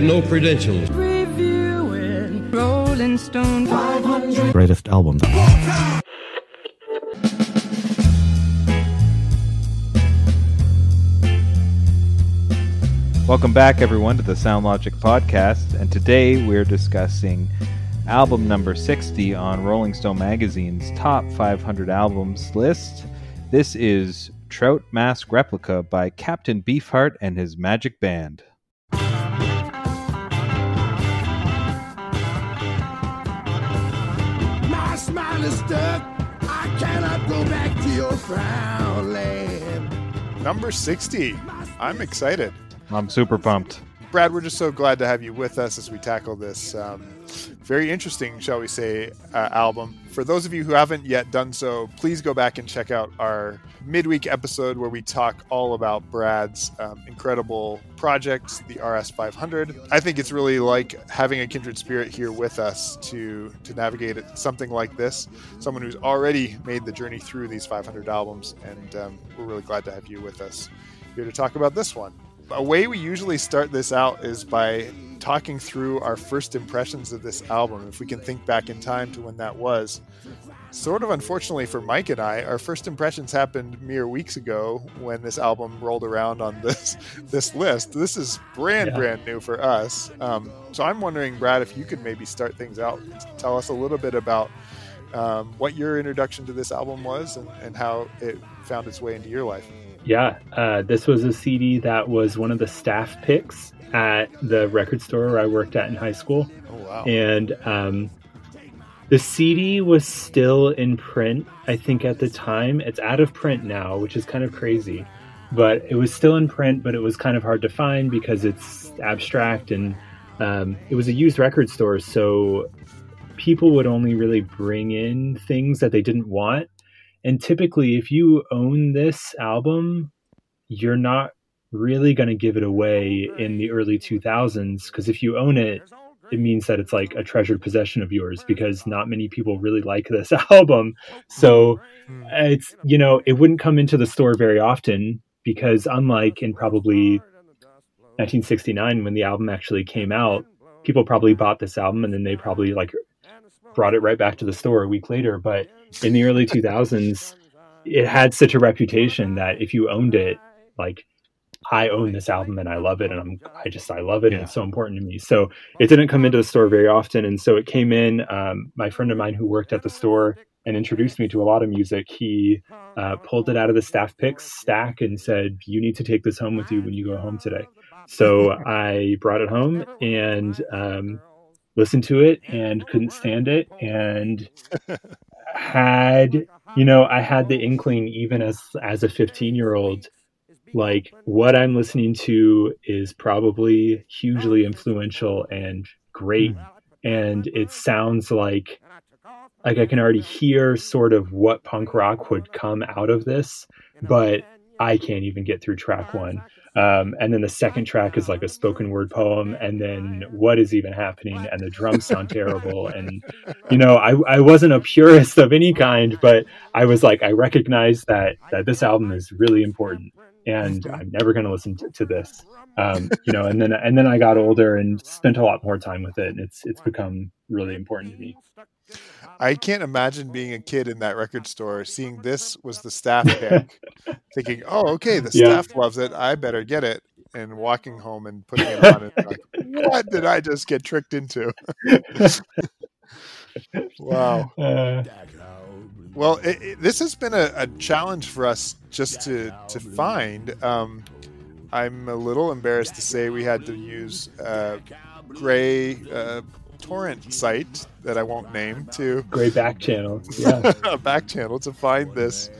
No credentials. Reviewing Rolling Stone 500. Greatest albums. Welcome back, everyone, to the Sound Logic podcast. And today we're discussing album number 60 on Rolling Stone Magazine's top 500 albums list. This is Trout Mask Replica by Captain Beefheart and his Magic Band. My smile is stuck. I cannot go back to your frown land. Number 60. I'm excited. I'm super pumped. Brad, we're just so glad to have you with us as we tackle this um, very interesting, shall we say, uh, album. For those of you who haven't yet done so, please go back and check out our midweek episode where we talk all about Brad's um, incredible projects, the RS500. I think it's really like having a kindred spirit here with us to to navigate it, something like this. Someone who's already made the journey through these 500 albums, and um, we're really glad to have you with us here to talk about this one a way we usually start this out is by talking through our first impressions of this album. If we can think back in time to when that was, sort of unfortunately for Mike and I, our first impressions happened mere weeks ago when this album rolled around on this this list. This is brand yeah. brand new for us. Um, so I'm wondering, Brad, if you could maybe start things out, tell us a little bit about um, what your introduction to this album was and, and how it found its way into your life. Yeah, uh, this was a CD that was one of the staff picks at the record store where I worked at in high school. Oh, wow. And um, the CD was still in print, I think, at the time. It's out of print now, which is kind of crazy. But it was still in print, but it was kind of hard to find because it's abstract and um, it was a used record store. So people would only really bring in things that they didn't want and typically, if you own this album, you're not really going to give it away in the early 2000s because if you own it, it means that it's like a treasured possession of yours because not many people really like this album. So it's, you know, it wouldn't come into the store very often because unlike in probably 1969 when the album actually came out, people probably bought this album and then they probably like brought it right back to the store a week later. But in the early 2000s, it had such a reputation that if you owned it, like I own this album and I love it and I'm I just I love it yeah. and it's so important to me. So it didn't come into the store very often, and so it came in. Um, my friend of mine who worked at the store and introduced me to a lot of music. He uh, pulled it out of the staff picks stack and said, "You need to take this home with you when you go home today." So I brought it home and um, listened to it and couldn't stand it and had you know i had the inkling even as as a 15 year old like what i'm listening to is probably hugely influential and great. Mm. and it sounds like like i can already hear sort of what punk rock would come out of this but i can't even get through track one um, and then the second track is like a spoken word poem, and then what is even happening? And the drums sound terrible. And you know, I, I wasn't a purist of any kind, but I was like, I recognize that that this album is really important, and I'm never going to listen to this. Um, you know, and then and then I got older and spent a lot more time with it, and it's it's become really important to me. I can't imagine being a kid in that record store, seeing this was the staff pick, thinking, "Oh, okay, the yeah. staff loves it. I better get it." And walking home and putting it on, and like, what did I just get tricked into? wow. Uh, well, it, it, this has been a, a, challenge for us just to to find. Um, I'm a little embarrassed to say we had to use uh, Gray uh, torrent site that I won't name to Great back channel. Yeah. back channel to find this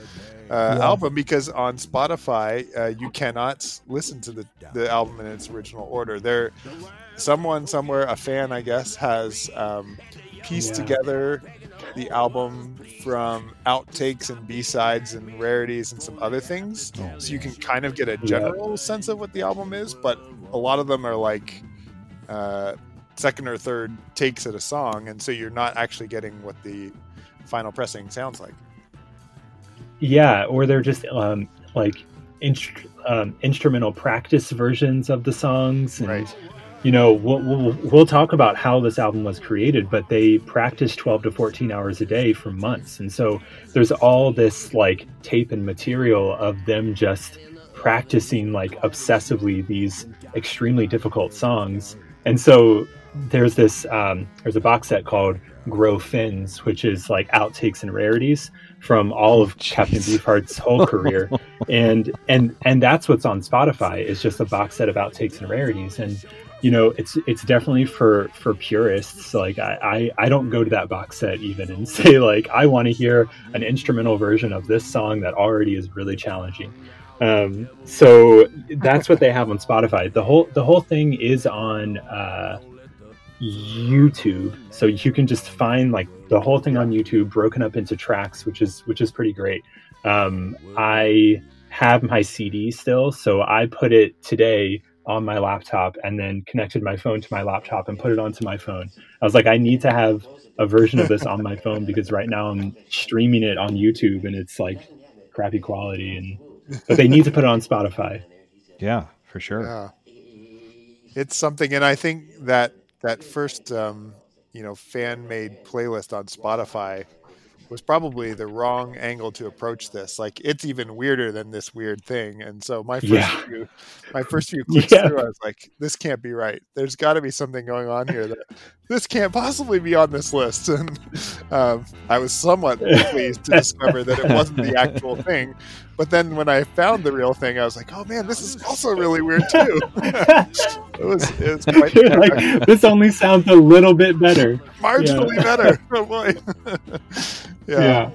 uh, Yeah. album because on Spotify uh, you cannot listen to the, the album in its original order. There, someone somewhere, a fan I guess, has um, pieced Yeah. together the album from outtakes and B sides and rarities and some other things, so you can kind of get a general sense of what the album is. But a lot of them are like uh, second or third takes at a song, and so you're not actually getting what the final pressing sounds like. Yeah, or they're just um, like um, instrumental practice versions of the songs, and Right. you know we'll, we'll we'll talk about how this album was created, but they practiced twelve to fourteen hours a day for months, and so there's all this like tape and material of them just practicing like obsessively these extremely difficult songs, and so there's this um, there's a box set called Grow Fins, which is like outtakes and rarities from all of Captain Beefheart's whole career, and and and that's what's on Spotify. It's just a box set of outtakes and rarities, and you know it's it's definitely for for purists. Like I I, I don't go to that box set even and say like I want to hear an instrumental version of this song that already is really challenging. Um, so that's what they have on Spotify. The whole the whole thing is on. Uh, YouTube, so you can just find like the whole thing on YouTube broken up into tracks, which is which is pretty great. Um, I have my CD still, so I put it today on my laptop and then connected my phone to my laptop and put it onto my phone. I was like, I need to have a version of this on my phone because right now I'm streaming it on YouTube and it's like crappy quality and but they need to put it on Spotify. Yeah, for sure. Yeah, it's something, and I think that that first um, you know fan made playlist on Spotify was probably the wrong angle to approach this. Like it's even weirder than this weird thing. And so my first Yeah. few my first few clicks Yeah. through, I was like, this can't be right. There's got to be something going on here that this can't possibly be on this list. And um, I was somewhat pleased to discover that it wasn't the actual thing. But then when I found the real thing, I was like, oh man, this is also really weird too. it was it was quite You're like, this only sounds a little bit better. marginally Yeah. better. Oh boy. yeah. Yeah.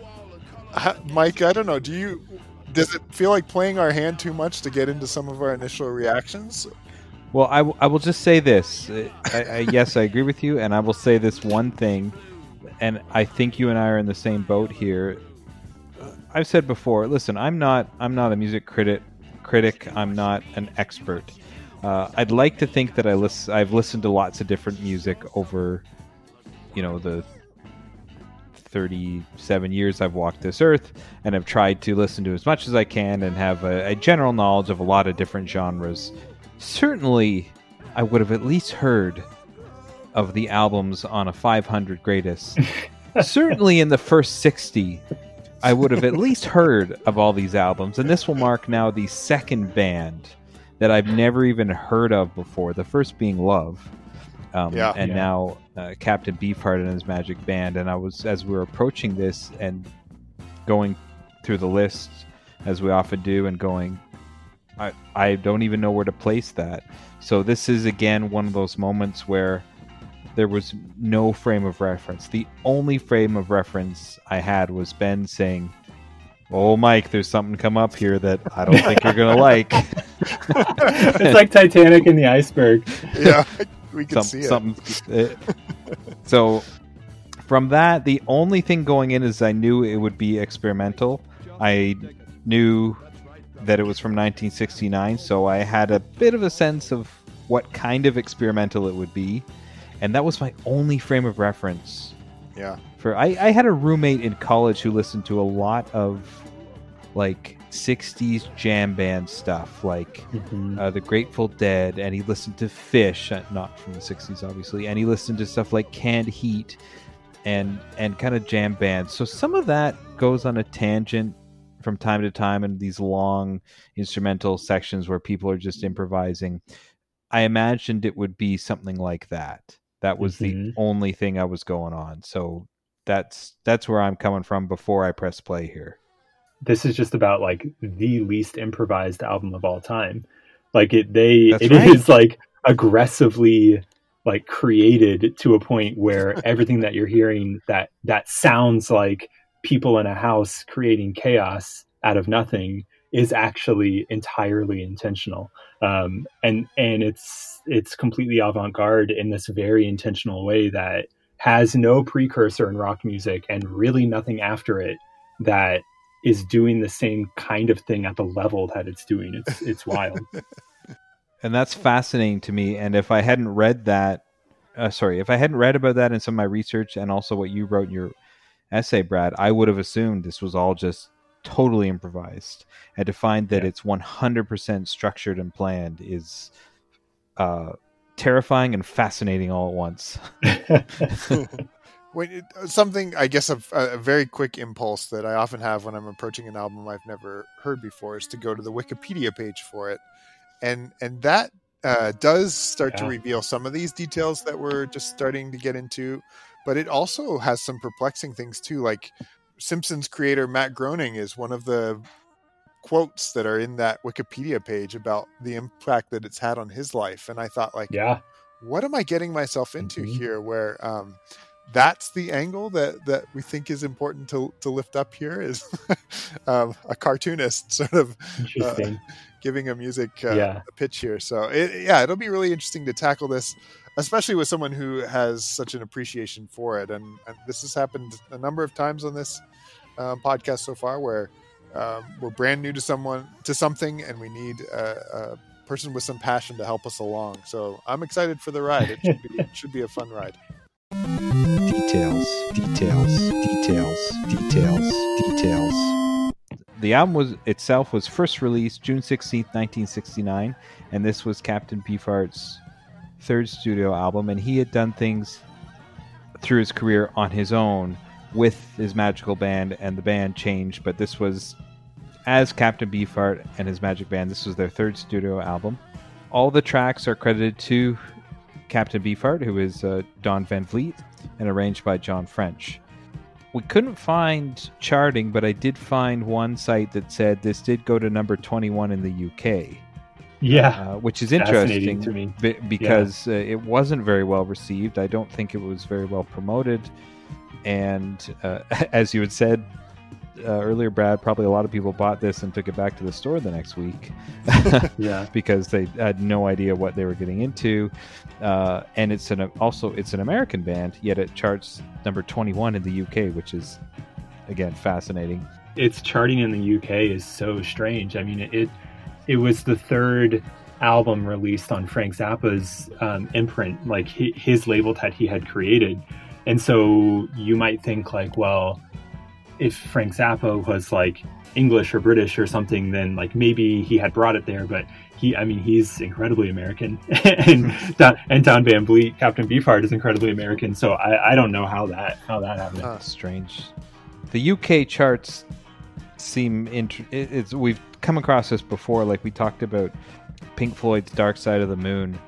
Ha- Mike, I don't know. Do you does it feel like playing our hand too much to get into some of our initial reactions? Well, I, w- I will just say this. Uh, I, I, yes, I agree with you, and I will say this one thing, and I think you and I are in the same boat here. I've said before. Listen, I'm not I'm not a music critic. Critic. I'm not an expert. Uh, I'd like to think that I lis- I've listened to lots of different music over, you know, the 37 years I've walked this earth, and I've tried to listen to as much as I can and have a, a general knowledge of a lot of different genres. Certainly, I would have at least heard of the albums on a 500 greatest. Certainly, in the first 60, I would have at least heard of all these albums, and this will mark now the second band that I've never even heard of before. The first being Love, um, Yeah. and Yeah. now uh, Captain Beefheart and his Magic Band. And I was as we were approaching this and going through the list as we often do, and going, I I don't even know where to place that. So this is again one of those moments where there was no frame of reference. The only frame of reference I had was Ben saying, "Oh, Mike, there's something come up here that I don't think you're gonna like." it's like Titanic and the iceberg. Yeah, we can Some, see it. something. uh, so from that, the only thing going in is I knew it would be experimental. I knew that it was from 1969, so I had a bit of a sense of what kind of experimental it would be, and that was my only frame of reference. Yeah, For I, I had a roommate in college who listened to a lot of like 60s jam band stuff, like Mhm. uh, the Grateful Dead, and he listened to Phish, uh, not from the '60s, obviously, and he listened to stuff like Canned Heat, and and kind of jam bands. So some of that goes on a tangent from time to time in these long instrumental sections where people are just improvising. I imagined it would be something like that. That was the Mhm. only thing I was going on. So that's that's where I'm coming from before I press play here. This is just about like the least improvised album of all time. Like it, they That's it is right. like aggressively like created to a point where everything that you're hearing that that sounds like people in a house creating chaos out of nothing is actually entirely intentional. Um, and and it's it's completely avant-garde in this very intentional way that has no precursor in rock music and really nothing after it that is doing the same kind of thing at the level that it's doing. It's it's wild. And that's fascinating to me. And if i hadn't read that uh, sorry if i hadn't read about that in some of my research and also what you wrote in your essay brad i would have assumed this was all just totally improvised and to find that yeah. it's 100% structured and planned is uh, terrifying and fascinating all at once when it, something i guess a, a, very quick impulse that i often have when i'm approaching an album i've never heard before is to go to the wikipedia page for it and and that uh, does start yeah. to reveal some of these details that we're just starting to get into but it also has some perplexing things too like Simpsons creator Matt Groening is one of the quotes that are in that Wikipedia page about the impact that it's had on his life. And I thought, like, yeah, what am I getting myself into mm-hmm. here? Where um, that's the angle that that we think is important to to lift up here is um, a cartoonist sort of uh, giving a music uh, yeah. a pitch here. So it, yeah, it'll be really interesting to tackle this especially with someone who has such an appreciation for it. And, and this has happened a number of times on this um, podcast so far, where um, we're brand new to someone to something, and we need a, a, person with some passion to help us along. So I'm excited for the ride. It should be, it should be a fun ride. Details, details, details, details, details. The album was itself was first released June 16th, 1969, and this was Captain Beefheart's third studio album, and he had done things through his career on his own with his magical band, and the band changed. But this was as Captain Beefheart and his magic band. This was their third studio album. All the tracks are credited to Captain Beefheart, who is uh, Don Van Vliet, and arranged by John French. We couldn't find charting, but I did find one site that said this did go to number 21 in the UK yeah, uh, which is interesting to me because yeah. uh, it wasn't very well received. I don't think it was very well promoted, and uh, as you had said uh, earlier, Brad, probably a lot of people bought this and took it back to the store the next week. yeah, because they had no idea what they were getting into, uh, and it's an also it's an American band, yet it charts number twenty one in the UK, which is again fascinating. Its charting in the UK is so strange. I mean, it, it it was the third album released on Frank Zappa's um, imprint, like his label that he had created. And so you might think like, well, if Frank Zappa was like English or British or something, then like maybe he had brought it there. But he, I mean, he's incredibly American, and Don, and Don Van Vliet, Captain Beefheart, is incredibly American. So I, I don't know how that how that happened. Oh, strange. The UK charts seem int- it's we've come across this before. Like we talked about Pink Floyd's Dark Side of the Moon,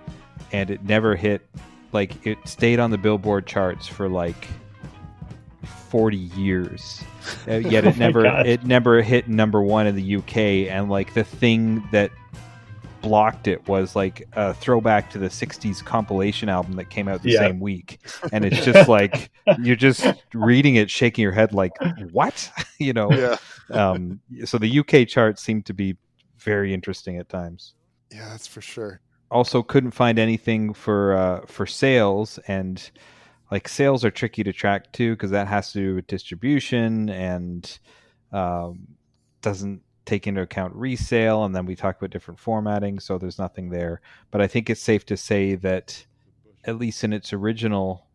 and it never hit. Like it stayed on the Billboard charts for like forty years, uh, yet it oh never God. it never hit number one in the UK. And like the thing that blocked it was like a throwback to the 60s compilation album that came out the yeah. same week and it's just like you're just reading it shaking your head like what you know yeah um, so the UK charts seem to be very interesting at times. Yeah, that's for sure. Also, couldn't find anything for uh, for sales, and like sales are tricky to track too because that has to do with distribution and um, doesn't take into account resale. And then we talk about different formatting, so there's nothing there. But I think it's safe to say that at least in its original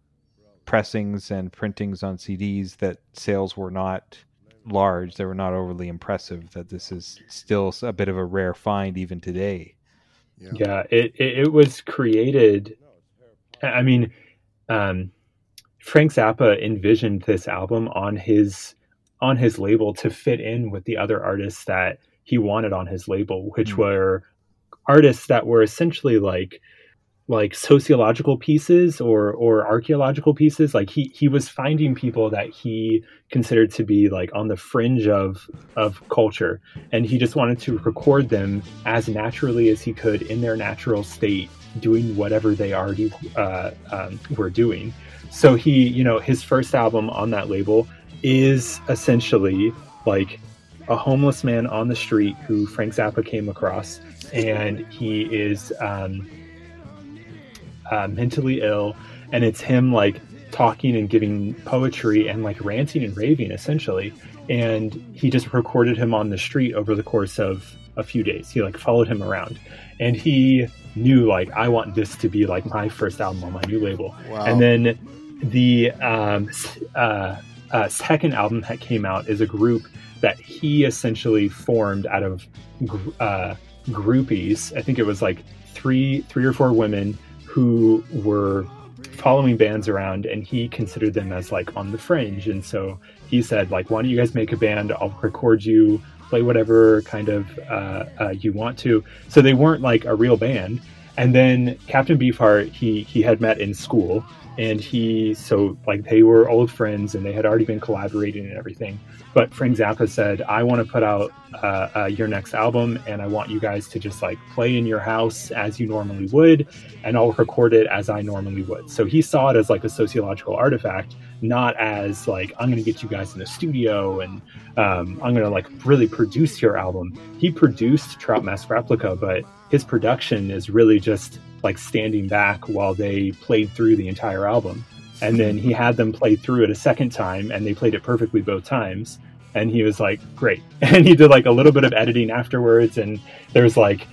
pressings and printings on CDs, that sales were not large, they were not overly impressive. That this is still a bit of a rare find even today. Yeah, yeah it, it, it was created. I mean, um, Frank Zappa envisioned this album on his on his label to fit in with the other artists that he wanted on his label, which mm. were artists that were essentially like like sociological pieces or or archaeological pieces like he he was finding people that he considered to be like on the fringe of of culture and he just wanted to record them as naturally as he could in their natural state doing whatever they already uh, um, were doing. So he, you know, his first album on that label is essentially like a homeless man on the street who Frank Zappa came across, and he is um, uh, mentally ill, and it's him like talking and giving poetry and like ranting and raving essentially. And he just recorded him on the street over the course of a few days. He like followed him around, and he knew like I want this to be like my first album on my new label. Wow. And then the um, uh, uh, second album that came out is a group that he essentially formed out of gr- uh, groupies. I think it was like three, three or four women who were following bands around, and he considered them as like on the fringe. And so he said, like, why don't you guys make a band? I'll record you, play whatever kind of uh, uh, you want to. So they weren't like a real band. And then Captain Beefheart, he he had met in school, and he so like they were old friends, and they had already been collaborating and everything. But Frank Zappa said, "I want to put out uh, uh, your next album, and I want you guys to just like play in your house as you normally would, and I'll record it as I normally would." So he saw it as like a sociological artifact, not as like I'm going to get you guys in the studio and um, I'm going to like really produce your album. He produced Trout Mask Replica, but his production is really just like standing back while they played through the entire album. And then he had them play through it a second time and they played it perfectly both times. And he was like, great. And he did like a little bit of editing afterwards. And there's like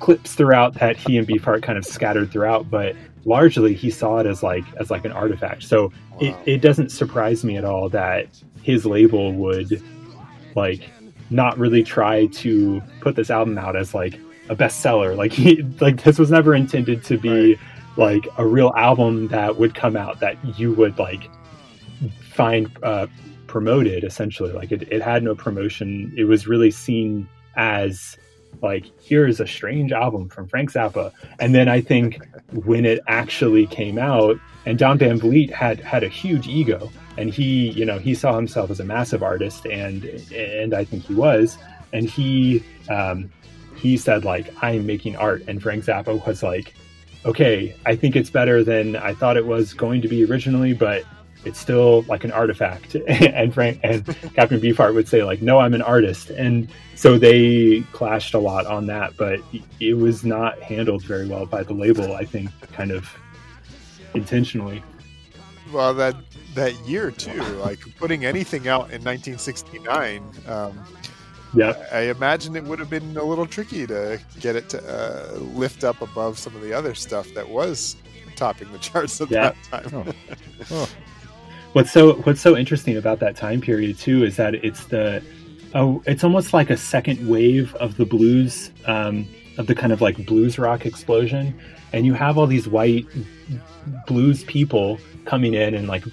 clips throughout that he and Beefheart kind of scattered throughout, but largely he saw it as like as like an artifact. So it, it doesn't surprise me at all that his label would like not really try to put this album out as like a bestseller. Like he like this was never intended to be like a real album that would come out that you would like find uh, promoted essentially. Like it, it had no promotion. It was really seen as like here is a strange album from Frank Zappa. And then I think when it actually came out, and Don Van Vliet had had a huge ego, and he you know he saw himself as a massive artist, and and I think he was, and he um, he said like I am making art, and Frank Zappa was like, okay, I think it's better than I thought it was going to be originally, but it's still like an artifact. and Frank and Captain Beefheart would say like, no, I'm an artist. And so they clashed a lot on that, but it was not handled very well by the label. I think kind of intentionally. Well, that that year too, like putting anything out in 1969. Um, yeah, I imagine it would have been a little tricky to get it to uh, lift up above some of the other stuff that was topping the charts at Yeah. that time. Oh. Oh. What's so What's so interesting about that time period too is that it's the oh, it's almost like a second wave of the blues, um, of the kind of like blues rock explosion, and you have all these white blues people coming in and like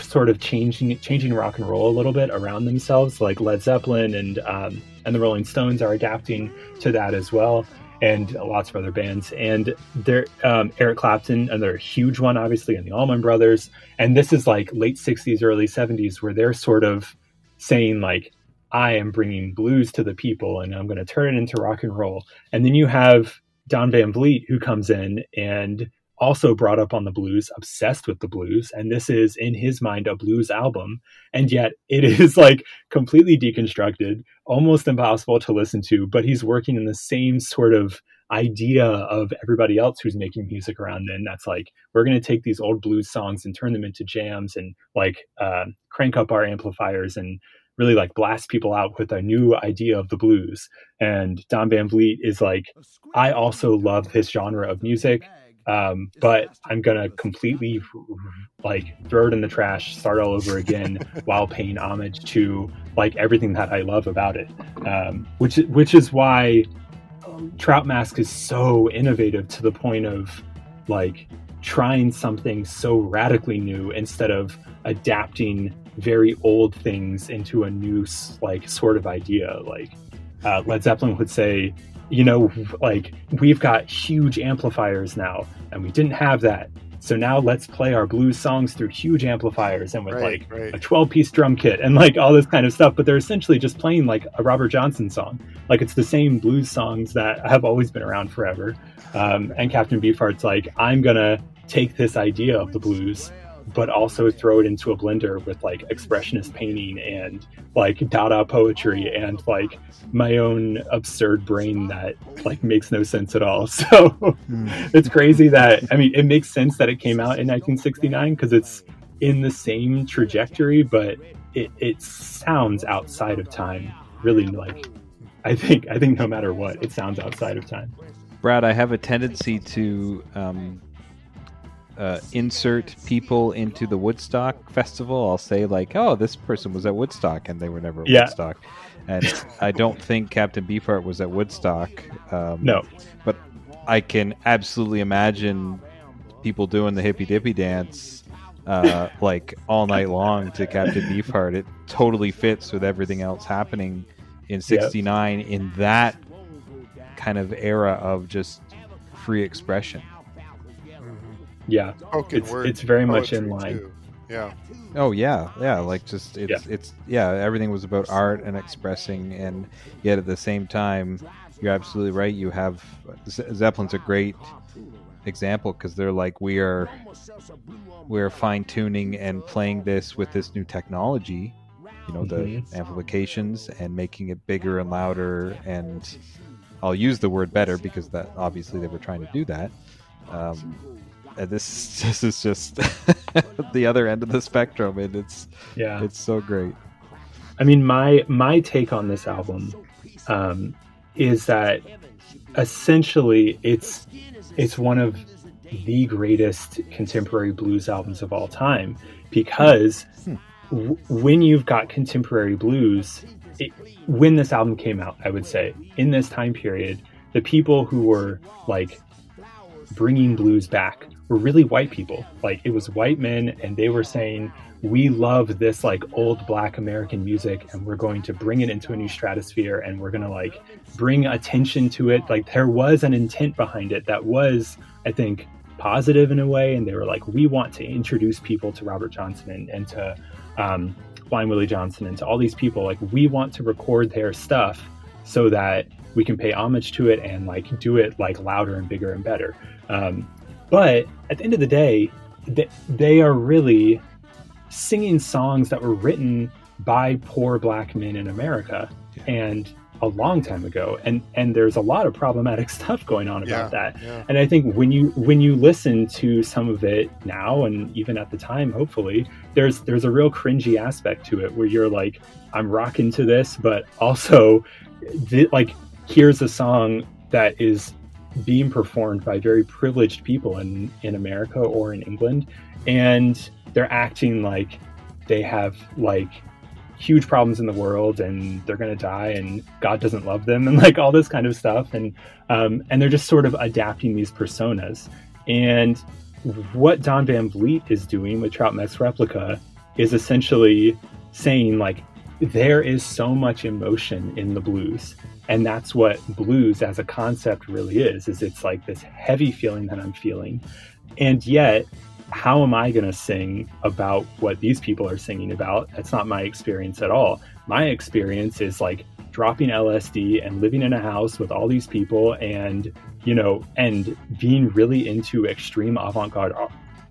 sort of changing changing rock and roll a little bit around themselves. Like Led Zeppelin and um, and the Rolling Stones are adapting to that as well, and lots of other bands. And there, um, Eric Clapton, another huge one, obviously, and the Allman Brothers. And this is like late '60s, early '70s, where they're sort of saying like, "I am bringing blues to the people, and I'm going to turn it into rock and roll." And then you have Don Van Vliet who comes in and also brought up on the blues, obsessed with the blues, and this is in his mind a blues album, and yet it is like completely deconstructed, almost impossible to listen to, but he's working in the same sort of idea of everybody else who's making music around then. That's like we're going to take these old blues songs and turn them into jams and like uh, crank up our amplifiers and really like blast people out with a new idea of the blues. And don van vliet is like i also love this genre of music um, but I'm gonna completely like throw it in the trash, start all over again, while paying homage to like everything that I love about it. Um, which which is why Trout Mask is so innovative to the point of like trying something so radically new instead of adapting very old things into a new like sort of idea. Like uh, Led Zeppelin would say, you know, like we've got huge amplifiers now, and we didn't have that So now let's play our blues songs through huge amplifiers and with Right, like right. a 12 piece drum kit and like all this kind of stuff. But they're essentially just playing like a Robert Johnson song. Like it's the same blues songs that have always been around forever. Um, and Captain Beefheart's like, I'm going to take this idea of the blues but also throw it into a blender with like expressionist painting and like dada poetry and like my own absurd brain that like makes no sense at all. So it's crazy that i mean it makes sense that it came out in 1969 because it's in the same trajectory but it, it sounds outside of time really like i think i think no matter what it sounds outside of time. Brad, I have a tendency to um, uh, insert people into the Woodstock festival. I'll say like, "Oh, this person was at Woodstock," and they were never at Yeah. Woodstock. And I don't think Captain Beefheart was at Woodstock. Um, no but I can absolutely imagine people doing the hippy dippy dance uh, like all night long to Captain Beefheart. It totally fits with everything else happening in '69 in that kind of era of just free expression. Yeah Spoken It's- word it's very much in line. too. Yeah. Oh yeah, yeah. Like just it's Yeah. it's yeah. Everything was about art and expressing, and yet at the same time, you're absolutely right. You have Ze- Zeppelin's a great example because they're like we are we are fine tuning and playing this with this new technology. You know the amplifications and making it bigger and louder and I'll use the word better because that obviously they were trying to do that. Um, and this this is just the other end of the spectrum, and it's yeah it's so great. I mean, my my take on this album um, is that essentially it's it's one of the greatest contemporary blues albums of all time because w- when you've got contemporary blues, it, when this album came out, I would say in this time period, the people who were like bringing blues back were really white people. Like it was white men, and they were saying, "We love this like old Black American music, and we're going to bring it into a new stratosphere, and we're gonna like bring attention to it." Like there was an intent behind it that was, I think, positive in a way, and they were like, "We want to introduce people to Robert Johnson and, and to um, Blind Willie Johnson and to all these people. Like we want to record their stuff so that." We can pay homage to it and like do it like louder and bigger and better. Um, but at the end of the day, they, they are really singing songs that were written by poor black men in America and a long time ago. And and there's a lot of problematic stuff going on about Yeah, that. yeah. And I think when you when you listen to some of it now and even at the time, hopefully, there's there's a real cringy aspect to it where you're like, I'm rocking to this, but also th- like here's a song that is being performed by very privileged people in in America or in England. And they're acting like they have like huge problems in the world and they're going to die and God doesn't love them and like all this kind of stuff. And um, and they're just sort of adapting these personas. And what Don Van Vliet is doing with Trout Mask Replica is essentially saying like there is so much emotion in the blues and that's what blues as a concept really is is it's like this heavy feeling that i'm feeling. And yet how am i going to sing about what these people are singing about? That's not my experience at all. My experience is like dropping lsd and living in a house with all these people and you know and being really into extreme avant-garde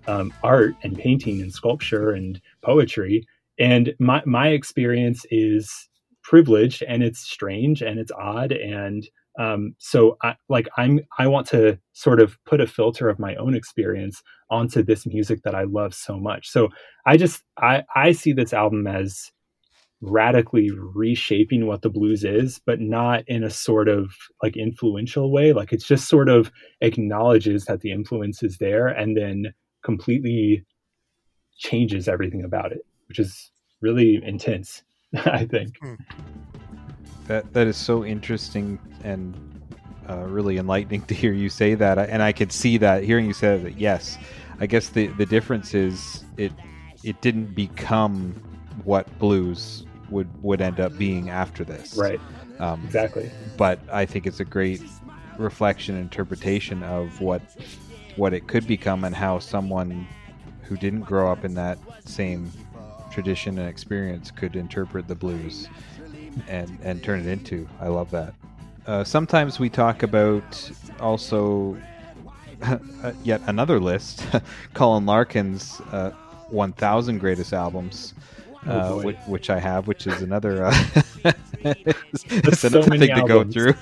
um, art and painting and sculpture and poetry and my my experience is privileged and it's strange and it's odd. And um, so I, like i'm i want to sort of put a filter of my own experience onto this music that i love so much. So i just i i see this album as radically reshaping what the blues is but not in a sort of like influential way. Like it's just sort of acknowledges that the influence is there and then completely changes everything about it which is really intense i think. That that is so interesting and uh, really enlightening to hear you say that, and I could see that hearing you say that. Yes, I guess the the difference is it it didn't become what blues would would end up being after this, right. Um, exactly. but I think it's a great reflection and interpretation of what what it could become and how someone who didn't grow up in that same tradition and experience could interpret the blues and and turn it into. I love that. Uh, sometimes we talk about also uh, yet another list, Colin Larkin's uh, 1,000 greatest albums, Oh, uh, which, which I have, which is another uh, it's, so another thing to go through.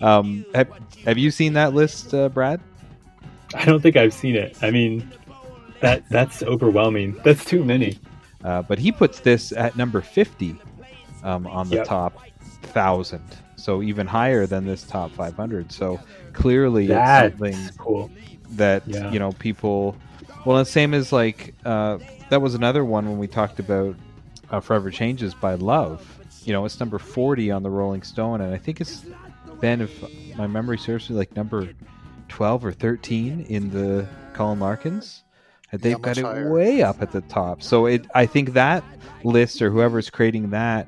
um, have, have you seen that list, uh, Brad? I don't think I've seen it. I mean, that that's overwhelming. That's too many. Uh, but he puts this at number 50 um, on the Yep. top thousand, so even higher than this top 500. So clearly, That's it's something cool. that Yeah. you know people. Well, the same as like uh, that was another one when we talked about uh, "Forever Changes" by Love. You know, it's number 40 on the Rolling Stone, and I think it's been, if my memory serves me, like number 12 or 13 in the Colin Larkins. And Yeah, they've got it higher. way up at the top. So it, I think that list or whoever's creating that,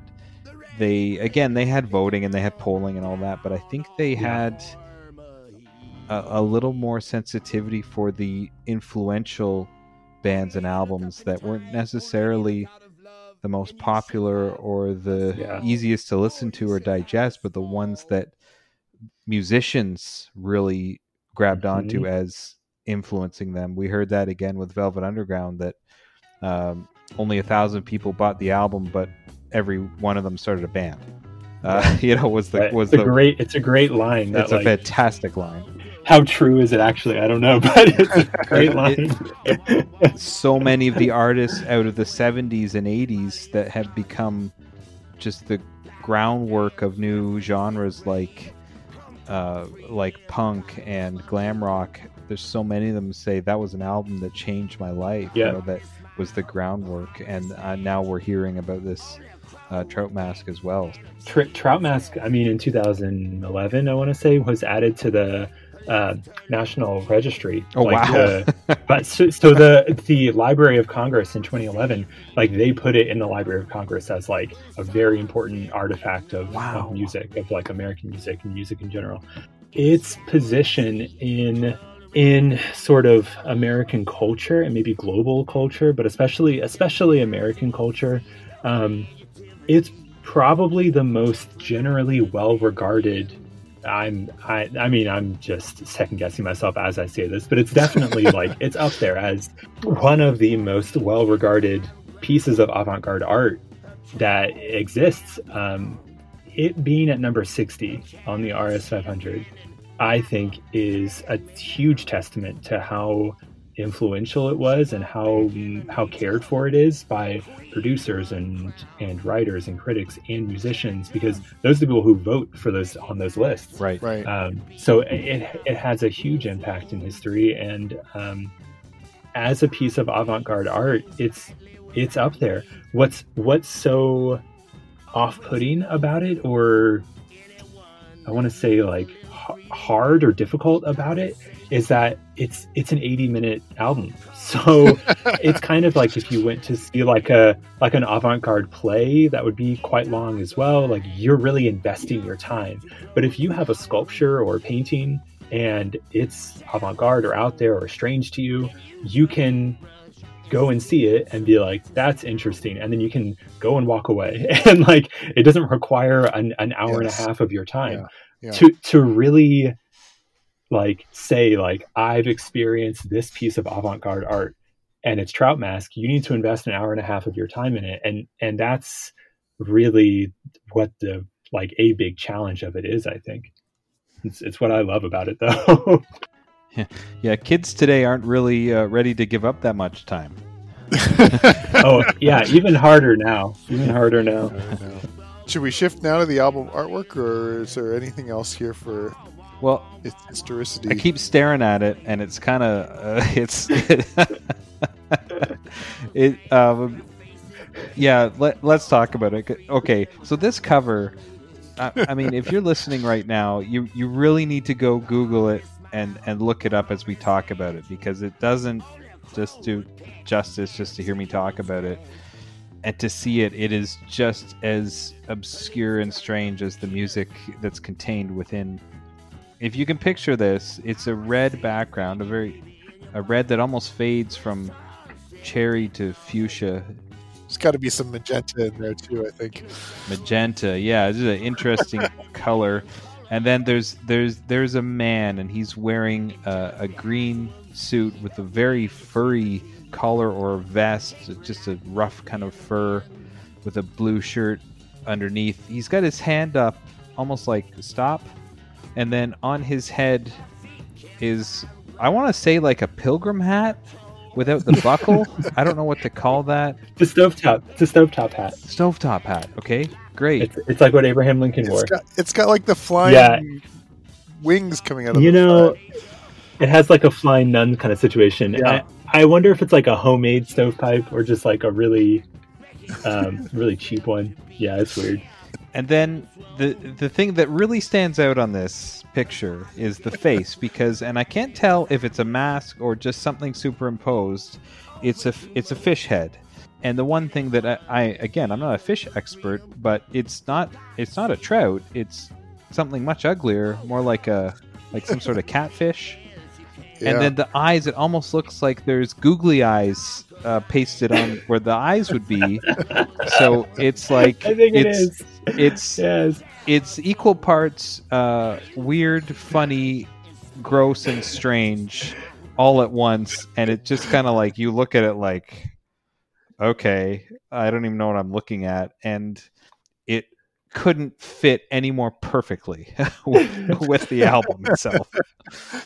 they again they had voting and they had polling and all that, but I think they Yeah. had a, a little more sensitivity for the influential bands and albums that weren't necessarily the most popular or the Yeah. easiest to listen to or digest, but the ones that musicians really grabbed onto mm-hmm. as influencing them. We heard that again with Velvet Underground that um, only a thousand people bought the album, but every one of them started a band. Uh, you know, was the was it's a the great. It's a great line. That, it's a like, fantastic line. how true is it actually? I don't know, but it's a great line. so many of the artists out of the 70s and 80s that have become just the groundwork of new genres like uh, like punk and glam rock there's so many of them say that was an album that changed my life you Yeah. know, that was the groundwork and uh, now we're hearing about this uh, trout mask as well Tr- Trout Mask, I mean, in 2011, I want to say, was added to the uh, National Registry. Oh, wow. the- but so, so the the Library of Congress in 2011, like they put it in the Library of Congress as like a very important artifact of, Wow. of music, of like American music and music in general. Its position in in sort of American culture and maybe global culture, but especially especially American culture. Um, it's probably the most generally well regarded i'm I, I mean i'm just second guessing myself as i say this but it's definitely like it's up there as one of the most well regarded pieces of avant-garde art that exists um, it being at number 60 on the rs 500 i think is a huge testament to how influential it was and how how cared for it is by producers and and writers and critics and musicians because those are the people who vote for those on those lists. Right. Right. um, so it, it has a huge impact in history and um, as a piece of avant-garde art it's it's up there. What's what's so off-putting about it or i want to say like h- hard or difficult about it is that it's it's an 80 minute album. So it's kind of like if you went to see like a like an avant-garde play that would be quite long as well. Like you're really investing your time. But if you have a sculpture or a painting and it's avant-garde or out there or strange to you you can go and see it and be like that's interesting. And then you can go and walk away. And like it doesn't require an, an hour Yes. and a half of your time. Yeah. To to really like say like i've experienced this piece of avant-garde art and it's trout mask you need to invest an hour and a half of your time in it. And and that's really what the like a big challenge of it is i think. It's, it's what i love about it though. Yeah kids today aren't really uh, ready to give up that much time. Oh yeah even harder now. Even harder now Should we shift now to the album artwork, or is there anything else here for well its historicity? I keep staring at it, and it's kind of uh, it's it. Um, yeah, let, let's talk about it. Okay, so this cover, I, I mean, if you're listening right now, you you really need to go Google it and and look it up as we talk about it because it doesn't just do justice just to hear me talk about it and to see it it is just as obscure and strange as the music that's contained within if you can picture this, it's a red background, a very a red that almost fades from cherry to fuchsia. There's got to be some magenta in there too. I think. Magenta, yeah, this is an interesting color. And then there's there's there's a man, and he's wearing a, a green suit with a very furry collar or vest, just a rough kind of fur, with a blue shirt underneath. He's got his hand up, almost like stop, and then on his head is I want to say like a pilgrim hat without the buckle. I don't know what to call that. The stovetop. It's a stovetop hat. Stovetop hat. Okay, great. It's, it's like what Abraham Lincoln wore. It's got, it's got like the flying Yeah. wings coming out of You the know, side. it has like a flying nun kind of situation. Yeah. I, I wonder if it's like a homemade stovepipe or just like a really, um, really cheap one. Yeah, it's weird. And then the the thing that really stands out on this picture is the face because and I can't tell if it's a mask or just something superimposed. It's a it's a fish head. And the one thing that I, I again I'm not a fish expert, but it's not it's not a trout. It's something much uglier, more like a like some sort of catfish. Yeah. And then the eyes, it almost looks like there's googly eyes uh, pasted on where the eyes would be. So it's like I think it it's it's Yes. it's equal parts uh, weird, funny, gross, and strange all at once, and it just kind of like you look at it like, okay, I don't even know what I'm looking at, and it couldn't fit any more perfectly with, with the album itself.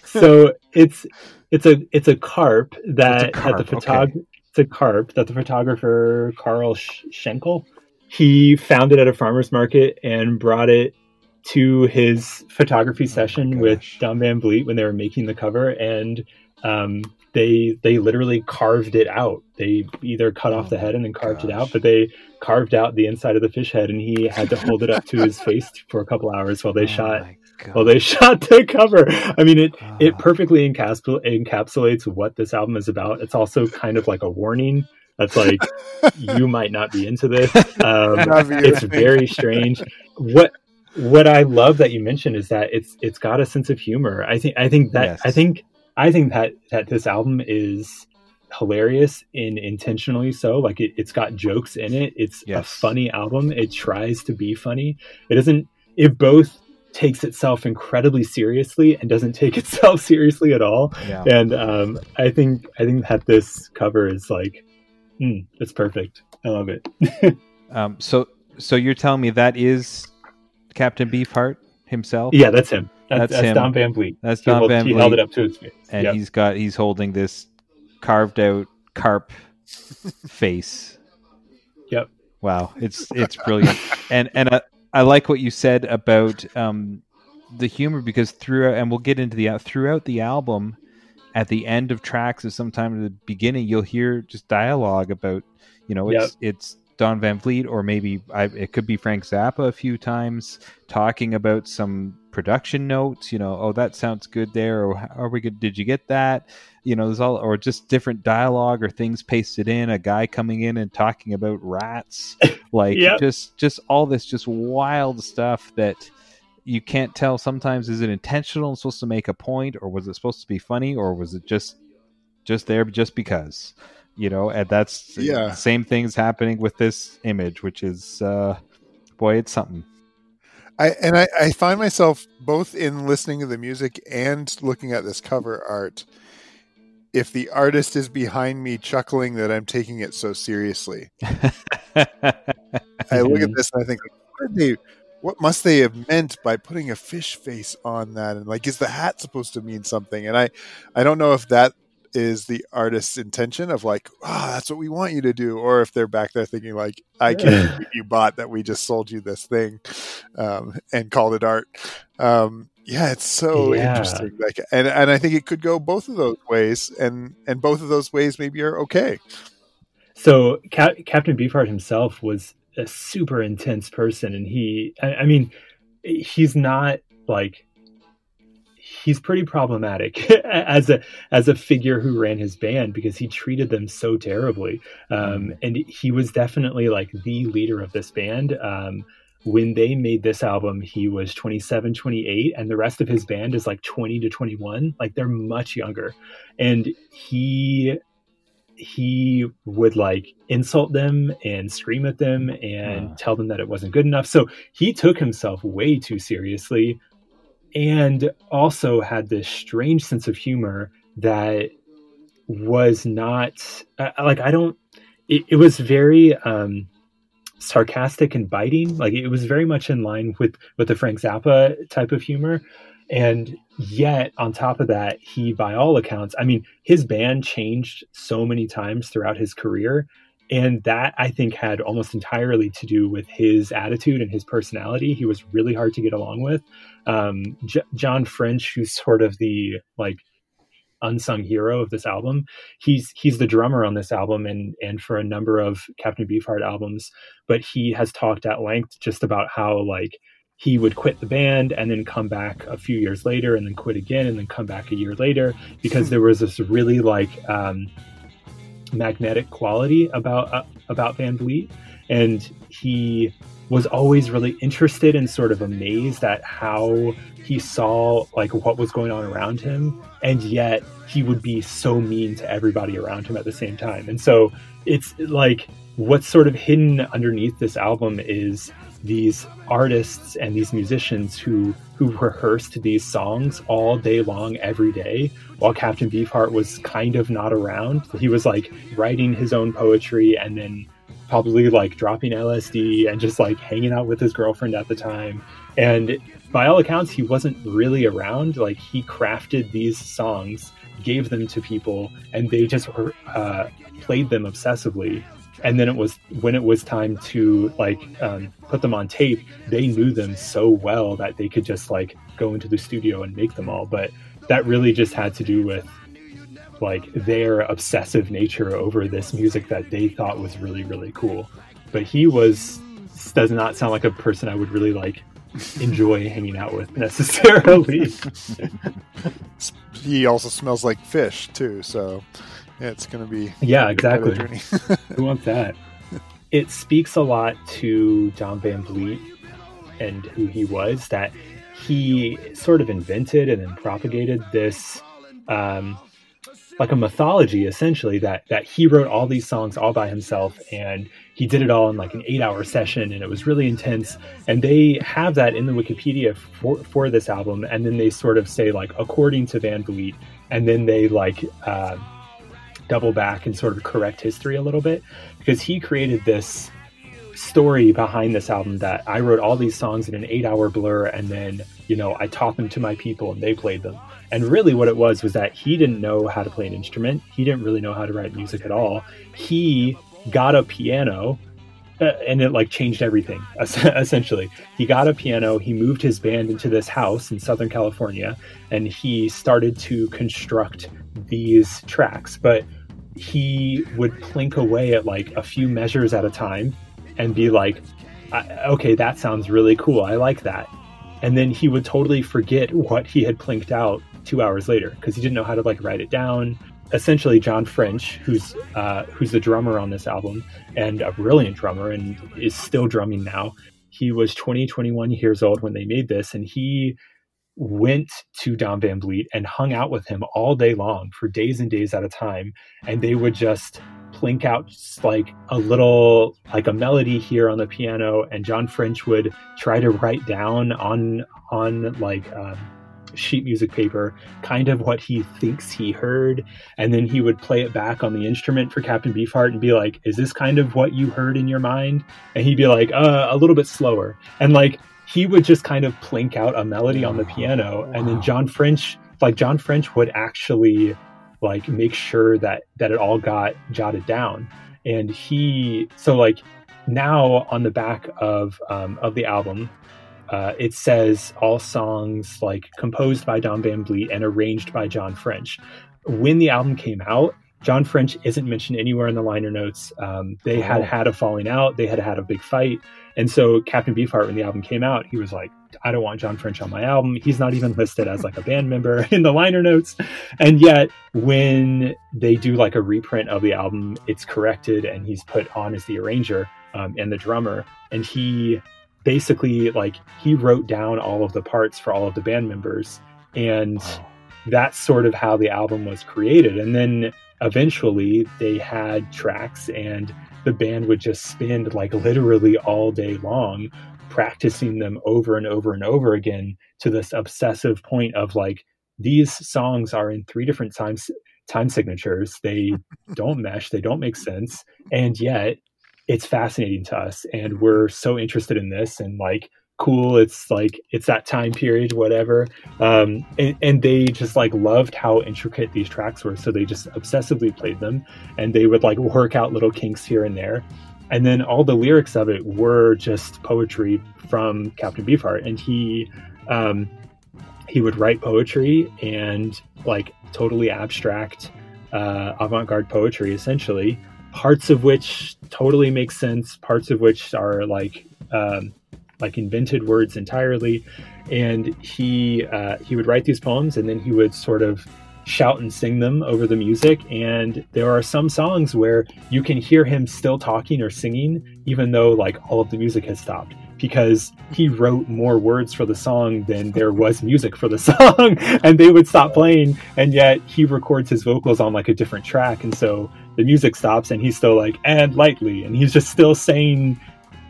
So it's it's a it's a carp that a had the carp, photog- It's a carp that the photographer Cal Schenkel he found it at a farmer's market and brought it to his photography session with. Don Van Vliet when they were making the cover, and um, they they literally carved it out. They either cut off Oh the head and then carved it out, but they carved out the inside of the fish head, and he had to hold it up to his face for a couple hours while they Oh shot while they shot the cover. I mean, it it Ah. perfectly encapsul- encapsulates what this album is about. It's also kind of like a warning that's like you might not be into this. Um, Not be your it's very strange. What what I love that you mentioned is that it's it's got a sense of humor. I think I think that Yes. I think I think that that this album is hilarious and intentionally so like it, it's got jokes in it. It's a funny album. It tries to be funny. It doesn't it both takes itself incredibly seriously and doesn't take itself seriously at all. Yeah. and um i think i think that this cover is like mm, it's perfect. I love it. Um, so so you're telling me that is Captain Beefheart himself? yeah that's him that's, That's that's, don van vliet That's Don Van he held Vliet. it up to his face and Yep. he's got he's holding this carved out carp face. Yep. Wow, it's it's brilliant, and and I, I like what you said about um, the humor because throughout, and we'll get into the throughout the album, at the end of tracks or sometime at the beginning, you'll hear just dialogue about, you know, it's it's Don Van Vliet or maybe I, it could be Frank Zappa a few times talking about some production notes. You know, oh that sounds good there, or how are we good? Did you get that? You know, there's all or just different dialogue or things pasted in. A guy coming in and talking about rats, like Yep. just just all this just wild stuff that you can't tell sometimes is it intentional and supposed to make a point or was it supposed to be funny or was it just just there just because you know and that's Yeah. same things happening with this image which is uh boy it's something I and I, I find myself both in listening to the music and looking at this cover art. If the artist is behind me chuckling that I'm taking it so seriously, I look at mm-hmm. this and I think, what, they, what must they have meant by putting a fish face on that? And like, is the hat supposed to mean something? And I, I don't know if that is the artist's intention of like, ah, that's what we want you to do, or if they're back there thinking like, I can't believe you bought that we just sold you this thing, um, and called it art. Um, yeah, it's so Yeah. interesting. Like, and and I think it could go both of those ways, and and both of those ways maybe are okay. So Cap- Captain Beefheart himself was a super intense person, and he, I, I mean, he's not like he's pretty problematic as a as a figure who ran his band because he treated them so terribly, um, and he was definitely like the leader of this band. Um, when they made this album, he was 27, 28, and the rest of his band is like 20 to 21. Like they're much younger. And he he would like insult them and scream at them and uh. tell them that it wasn't good enough. So he took himself way too seriously and also had this strange sense of humor that was not uh, like I don't it, it was very um sarcastic and biting like it was very much in line with with the Frank Zappa type of humor and yet, on top of that, he, by all accounts, I mean, his band changed so many times throughout his career. And that I think had almost entirely to do with his attitude and his personality. He was really hard to get along with. Um, J- John French, who's sort of the like unsung hero of this album. He's he's the drummer on this album and and for a number of Captain Beefheart albums, but he has talked at length just about how like he would quit the band and then come back a few years later and then quit again and then come back a year later because there was this really like um, magnetic quality about uh, about Van Vliet. And he was always really interested and sort of amazed at how he saw like what was going on around him. And yet he would be so mean to everybody around him at the same time. And so it's like what's sort of hidden underneath this album is these artists and these musicians who who rehearsed these songs all day long every day while Captain Beefheart was kind of not around. He was like writing his own poetry and then probably like dropping LSD and just like hanging out with his girlfriend at the time. And by all accounts, he wasn't really around. Like he crafted these songs, gave them to people, and they just uh, played them obsessively and then it was when it was time to like um, put them on tape they knew them so well that they could just like go into the studio and make them all. But that really just had to do with like their obsessive nature over this music that they thought was really really cool. But he was does not sound like a person i would really like enjoy hanging out with necessarily. He also smells like fish too so yeah, it's going to be yeah, exactly. Who wants that? It speaks a lot to John Van Vliet and who he was that he sort of invented and then propagated this um, like a mythology essentially that that he wrote all these songs all by himself and he did it all in like an eight hour session and it was really intense and they have that in the wikipedia for, for this album and then they sort of say like according to van vliet and then they like uh, double back and sort of correct history a little bit because he created this story behind this album that I wrote all these songs in an eight hour blur and then, you know, I taught them to my people and they played them. And really what it was was that he didn't know how to play an instrument. He didn't really know how to write music at all. He got a piano uh, and it like changed everything essentially. He got a piano, he moved his band into this house in Southern California and he started to construct these tracks. But he would plink away at like a few measures at a time and be like, okay, that sounds really cool. I like that. And then he would totally forget what he had plinked out two hours later because he didn't know how to like write it down. Essentially, John French, who's uh, who's the drummer on this album and a brilliant drummer and is still drumming now. He was 20, 21 years old when they made this, and he went to Don Van Vliet and hung out with him all day long for days and days at a time. And they would just plink out just like a little, like a melody here on the piano. And John French would try to write down on, on like, um, sheet music paper kind of what he thinks he heard and then he would play it back on the instrument for captain beefheart and be like is this kind of what you heard in your mind and he'd be like uh, a little bit slower and like he would just kind of plink out a melody on the piano and then John French like John French would actually like make sure that that it all got jotted down and he so like now on the back of um, of the album uh, it says all songs like composed by Don Van Vliet and arranged by John French. When the album came out, John French isn't mentioned anywhere in the liner notes. Um, they oh. had had a falling out. They had had a big fight. And so Captain Beefheart, when the album came out, he was like, I don't want John French on my album. He's not even listed as like a band member in the liner notes. And yet when they do like a reprint of the album, it's corrected and he's put on as the arranger um, and the drummer. And he basically like he wrote down all of the parts for all of the band members and wow. that's sort of how the album was created and then eventually they had tracks and the band would just spend like literally all day long practicing them over and over and over again to this obsessive point of like these songs are in three different times time signatures. They don't mesh. They don't make sense. And yet it's fascinating to us. And we're so interested in this. And like cool it's like it's that time period whatever. Um, and, and, they just like loved how intricate these tracks were so they just obsessively played them and they would like work out little kinks here and there. And then all the lyrics of it were just poetry from captain beefheart and he um, he would write poetry and like totally abstract uh, avant-garde poetry essentially parts of which totally make sense parts of which are like um, like invented words entirely. And he uh, he would write these poems, and then he would sort of shout and sing them over the music. And there are some songs where you can hear him still talking or singing, even though like all of the music has stopped because he wrote more words for the song than there was music for the song and they would stop playing and yet he records his vocals on like a different track and so the music stops and he's still like and lightly and he's just still saying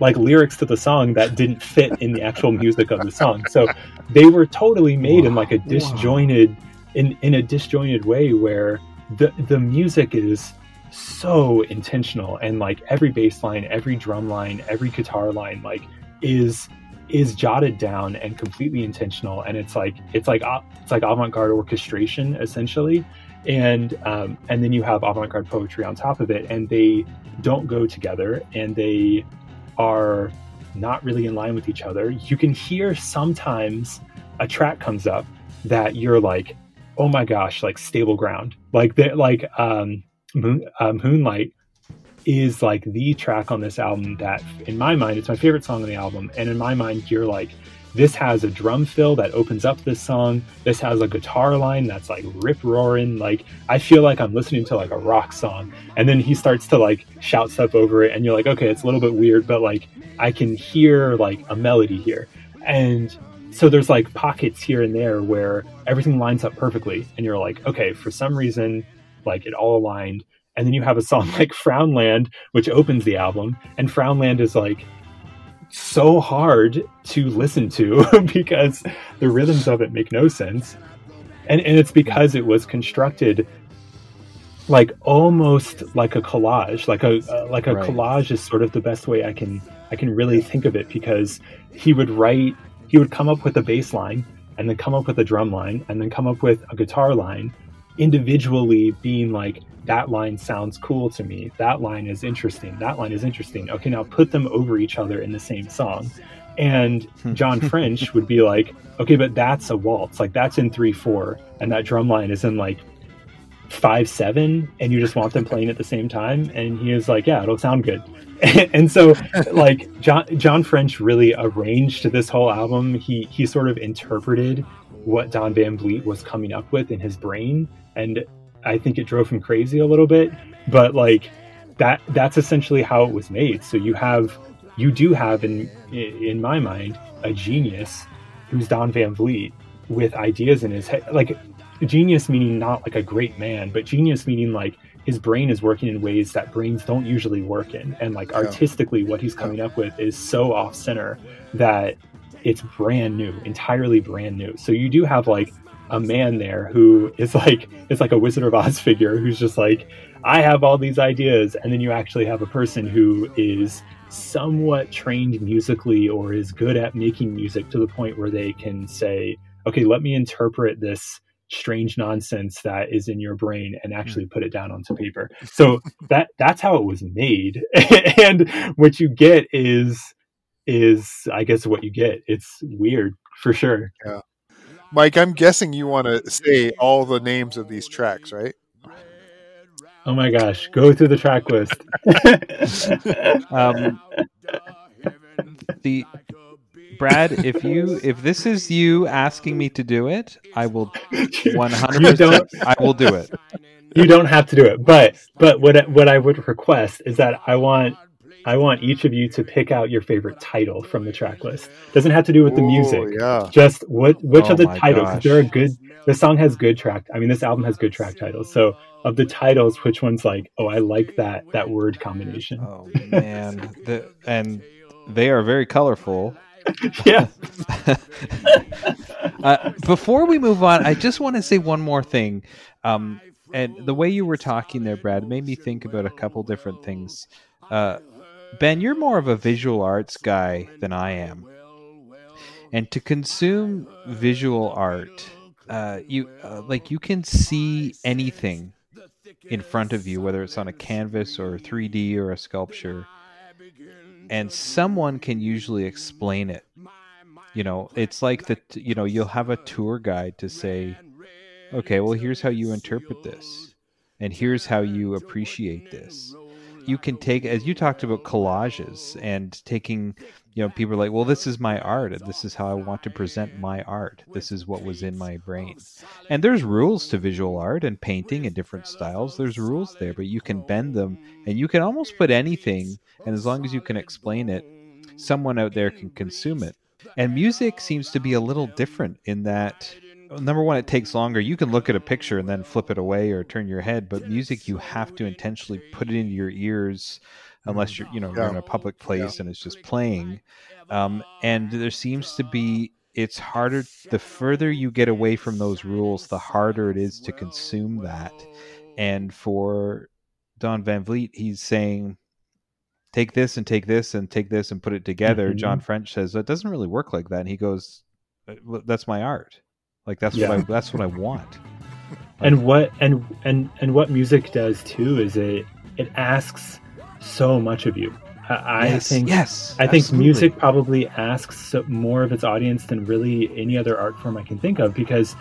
like lyrics to the song that didn't fit in the actual music of the song. So they were totally made wow. in like a disjointed in in a disjointed way where the the music is so intentional and like every bass line, every drum line, every guitar line like is is jotted down and completely intentional. And it's like it's like it's like avant-garde orchestration essentially. And um, and then you have avant-garde poetry on top of it. And they don't go together. And they are not really in line with each other. You can hear sometimes a track comes up that you're like, oh my gosh, like stable ground. Like that, like um, Moon, uh, Moonlight is like the track on this album that, in my mind, it's my favorite song on the album. And in my mind, you're like, this has a drum fill that opens up this song. This has a guitar line that's like rip roaring. Like I feel like I'm listening to like a rock song. And then he starts to like shout stuff over it, and you're like, okay, it's a little bit weird, but like I can hear like a melody here. And so there's like pockets here and there where everything lines up perfectly, and you're like, okay, for some reason, like it all aligned. And then you have a song like Frownland, which opens the album, and Frownland is like so hard to listen to because the rhythms of it make no sense. And, and it's because it was constructed like almost like a collage like a uh, like a right. collage is sort of the best way i can i can really think of it because he would write he would come up with a bass line and then come up with a drum line and then come up with a guitar line individually being like that line sounds cool to me. That line is interesting. That line is interesting. Okay, now put them over each other in the same song. And hmm. John French would be like, okay, but that's a waltz. Like that's in 3 4, and that drum line is in like 5 7, and you just want them playing at the same time. And he is like, yeah, it'll sound good. and so like John John French really arranged this whole album. He he sort of interpreted what Don Van Vliet was coming up with in his brain and I think it drove him crazy a little bit. But like that that's essentially how it was made. So you have you do have in in my mind a genius who's Don Van Vliet with ideas in his head like genius meaning not like a great man, but genius meaning like his brain is working in ways that brains don't usually work in. And like artistically what he's coming up with is so off center that it's brand new, entirely brand new. So you do have like a man there who is like it's like a Wizard of Oz figure who's just like I have all these ideas, and then you actually have a person who is somewhat trained musically or is good at making music to the point where they can say, okay, let me interpret this strange nonsense that is in your brain and actually put it down onto paper. So that that's how it was made. and what you get is is I guess what you get. It's weird for sure. Yeah. Mike, I'm guessing you want to say all the names of these tracks, right? Oh my gosh, go through the track list. um, the Brad, if you if this is you asking me to do it, I will 100. percent I will do it. You don't have to do it, but but what what I would request is that I want I want each of you to pick out your favorite title from the track list. Doesn't have to do with the Ooh, music. yeah. Just what which Oh of the titles? gosh. There are good. The song has good track. I mean, this album has good track titles. So of the titles, which one's like, oh, I like that that word combination. Oh man, the, and they are very colorful. yeah. uh, before we move on, I just want to say one more thing. Um, and the way you were talking there, Brad, made me think about a couple different things. Uh, ben, you're more of a visual arts guy than I am, and to consume visual art, uh, you uh, like you can see anything in front of you, whether it's on a canvas or 3D or a sculpture, and someone can usually explain it. You know it's like that you know you'll have a tour guide to say okay well here's how you interpret this and here's how you appreciate this you can take as you talked about collages and taking you know people are like well this is my art and this is how i want to present my art. This is what was in my brain. And there's rules to visual art and painting and different styles. There's rules there but you can bend them and you can almost put anything and as long as you can explain it someone out there can consume it. And music seems to be a little different in that number one, it takes longer. You can look at a picture and then flip it away or turn your head, but music you have to intentionally put it into your ears unless you're you know you're in a public place and it's just playing. Um, and there seems to be it's harder the further you get away from those rules, the harder it is to consume that. And for Don Van Vliet, he's saying take this and take this and take this and put it together. Mhm. John French says it doesn't really work like that. And he goes, "Uh, "That's my art. Like that's Yeah. what I that's what I want." and what and and and what music does too is it it asks so much of you. I, I yes, think yes, I think absolutely. music probably asks more of its audience than really any other art form I can think of because,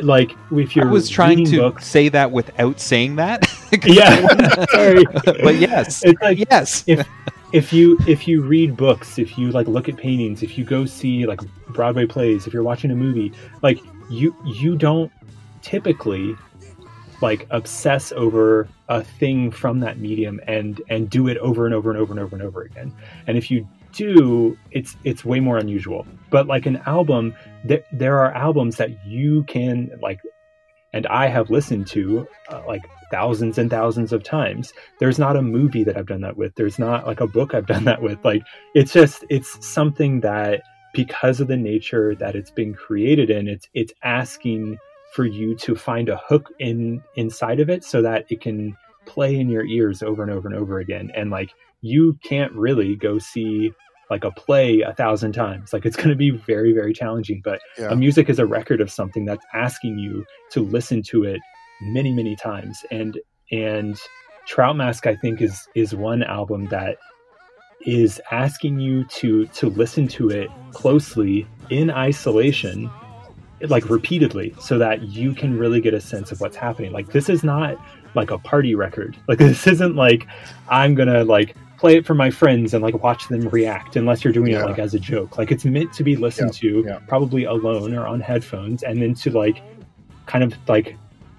like, if I you're was trying to books, say that without saying that. yeah, sorry, but yes, It's like yes. if if you if you read books, if you like look at paintings, if you go see like Broadway plays, if you're watching a movie, like you you don't typically like obsess over a thing from that medium and and do it over and over and over and over and over again. And if you do, it's it's way more unusual. But like an album, there there are albums that you can like and I have listened to uh, like thousands and thousands of times. There's not a movie that I've done that with. There's not like a book I've done that with. Like it's just it's something that because of the nature that it's been created in, it's it's asking for you to find a hook in inside of it so that it can play in your ears over and over and over again. And like you can't really go see like a play a thousand times. Like it's going to be very very challenging. But Yeah. a music is a record of something that's asking you to listen to it many many times and and trout mask i think is is one album that is asking you to to listen to it closely in isolation like repeatedly so that you can really get a sense of what's happening. Like this is not like a party record. Like this isn't like i'm gonna like play it for my friends and like watch them react unless you're doing Yeah. it like as a joke. Like it's meant to be listened to yeah. probably alone or on headphones and then to like kind of like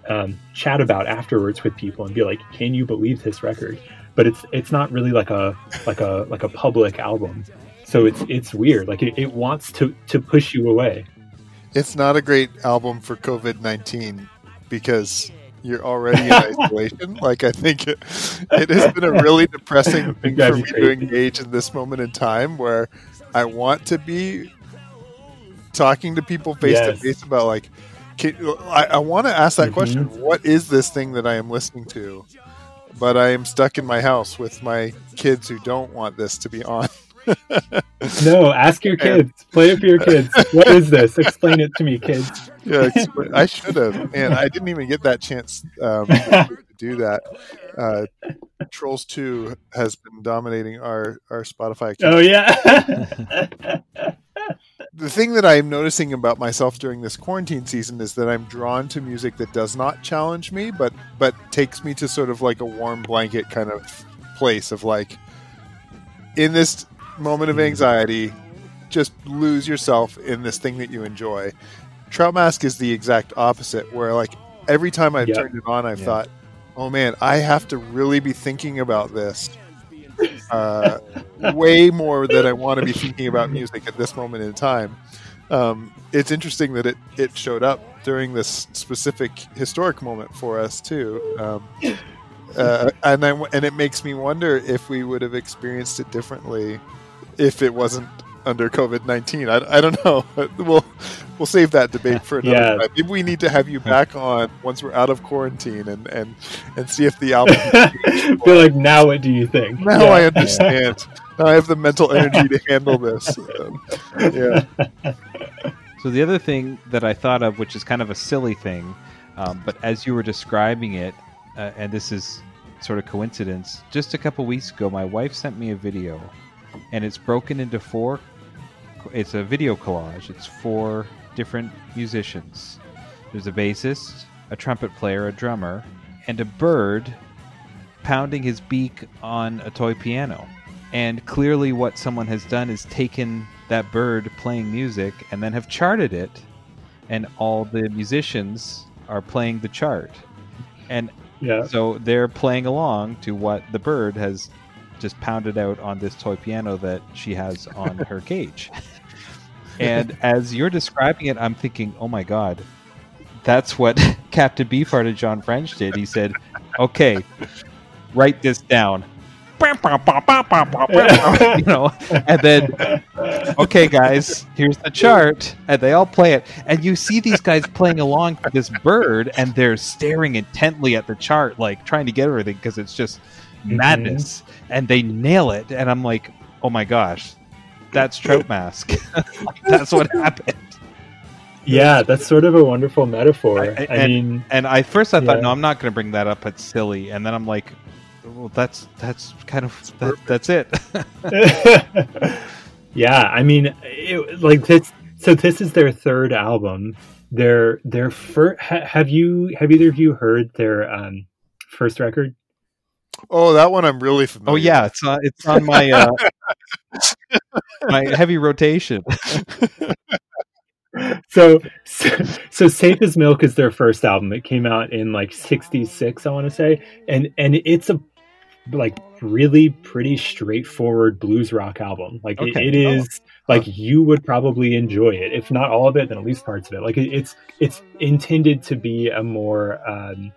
um, chat about afterwards with people and be like can you believe this record but it's it's not really like a like a like a public album. So it's it's weird. Like it, it wants to to push you away. It's not a great album for COVID nineteen because you're already in isolation. Like I think it, it has been a really depressing thing for me to engage in this moment in time where I want to be talking to people face to face about like can, I, I want to ask that Mhm. question. What is this thing that I am listening to but I am stuck in my house with my kids who don't want this to be on no ask your kids. Play it for your kids. What is this? Explain it to me kids. Yeah, I should have, and I didn't even get that chance um, to do that. Uh, Trolls Two has been dominating our our Spotify account. oh yeah. The thing that I'm noticing about myself during this quarantine season is that I'm drawn to music that does not challenge me, but but takes me to sort of like a warm blanket kind of place of like, in this moment of anxiety, just lose yourself in this thing that you enjoy. Trout Mask is the exact opposite, where like every time I've Yeah. turned it on, I've Yeah. thought, oh man, I have to really be thinking about this uh, way more than I want to be thinking about music at this moment in time. Um, it's interesting that it, it showed up during this specific historic moment for us too. Um, uh, and I, and it makes me wonder if we would have experienced it differently if it wasn't under COVID nineteen. I, I don't know. We'll we'll save that debate for another Yeah. time. Maybe we need to have you back on once we're out of quarantine and and and see if the album. Feel like now, what do you think? now Yeah. I understand. Now I have the mental energy to handle this. Um, yeah. So the other thing that I thought of, which is kind of a silly thing, um, but as you were describing it, uh, and this is sort of coincidence, just a couple weeks ago, my wife sent me a video, and it's broken into four. It's a video collage. It's four different musicians. There's a bassist, a trumpet player, a drummer, and a bird pounding his beak on a toy piano. And clearly, what someone has done is taken that bird playing music and then have charted it, and all the musicians are playing the chart. And Yeah. so they're playing along to what the bird has just pounded out on this toy piano that she has on her cage. And as you're describing it, I'm thinking, oh my God, that's what Captain Beefheart and John French did. He said, okay, write this down. you know, and then, okay, guys, here's the chart, and they all play it, and you see these guys playing along to this bird, and they're staring intently at the chart, like trying to get everything because it's just madness, and they nail it, and I'm like, oh my gosh, that's Trout Mask. That's what happened. Yeah, that's sort of a wonderful metaphor. I- I, and- mean, And I first I thought, no, I'm not going to bring that up. It's silly. And then I'm like, well, that's that's kind of that, that's it. yeah, I mean, it, like this. So this is their third album. Their their first. Ha, have you have either of you heard their um, first record? Oh, that one I'm really familiar. oh yeah, it's on it's on my uh, my heavy rotation. So, so so safe as milk is their first album it came out in like 66 i want to say and and it's a like really pretty straightforward blues rock album like it- Okay. it is like you would probably enjoy it if not all of it then at least parts of it like it, it's it's intended to be a more um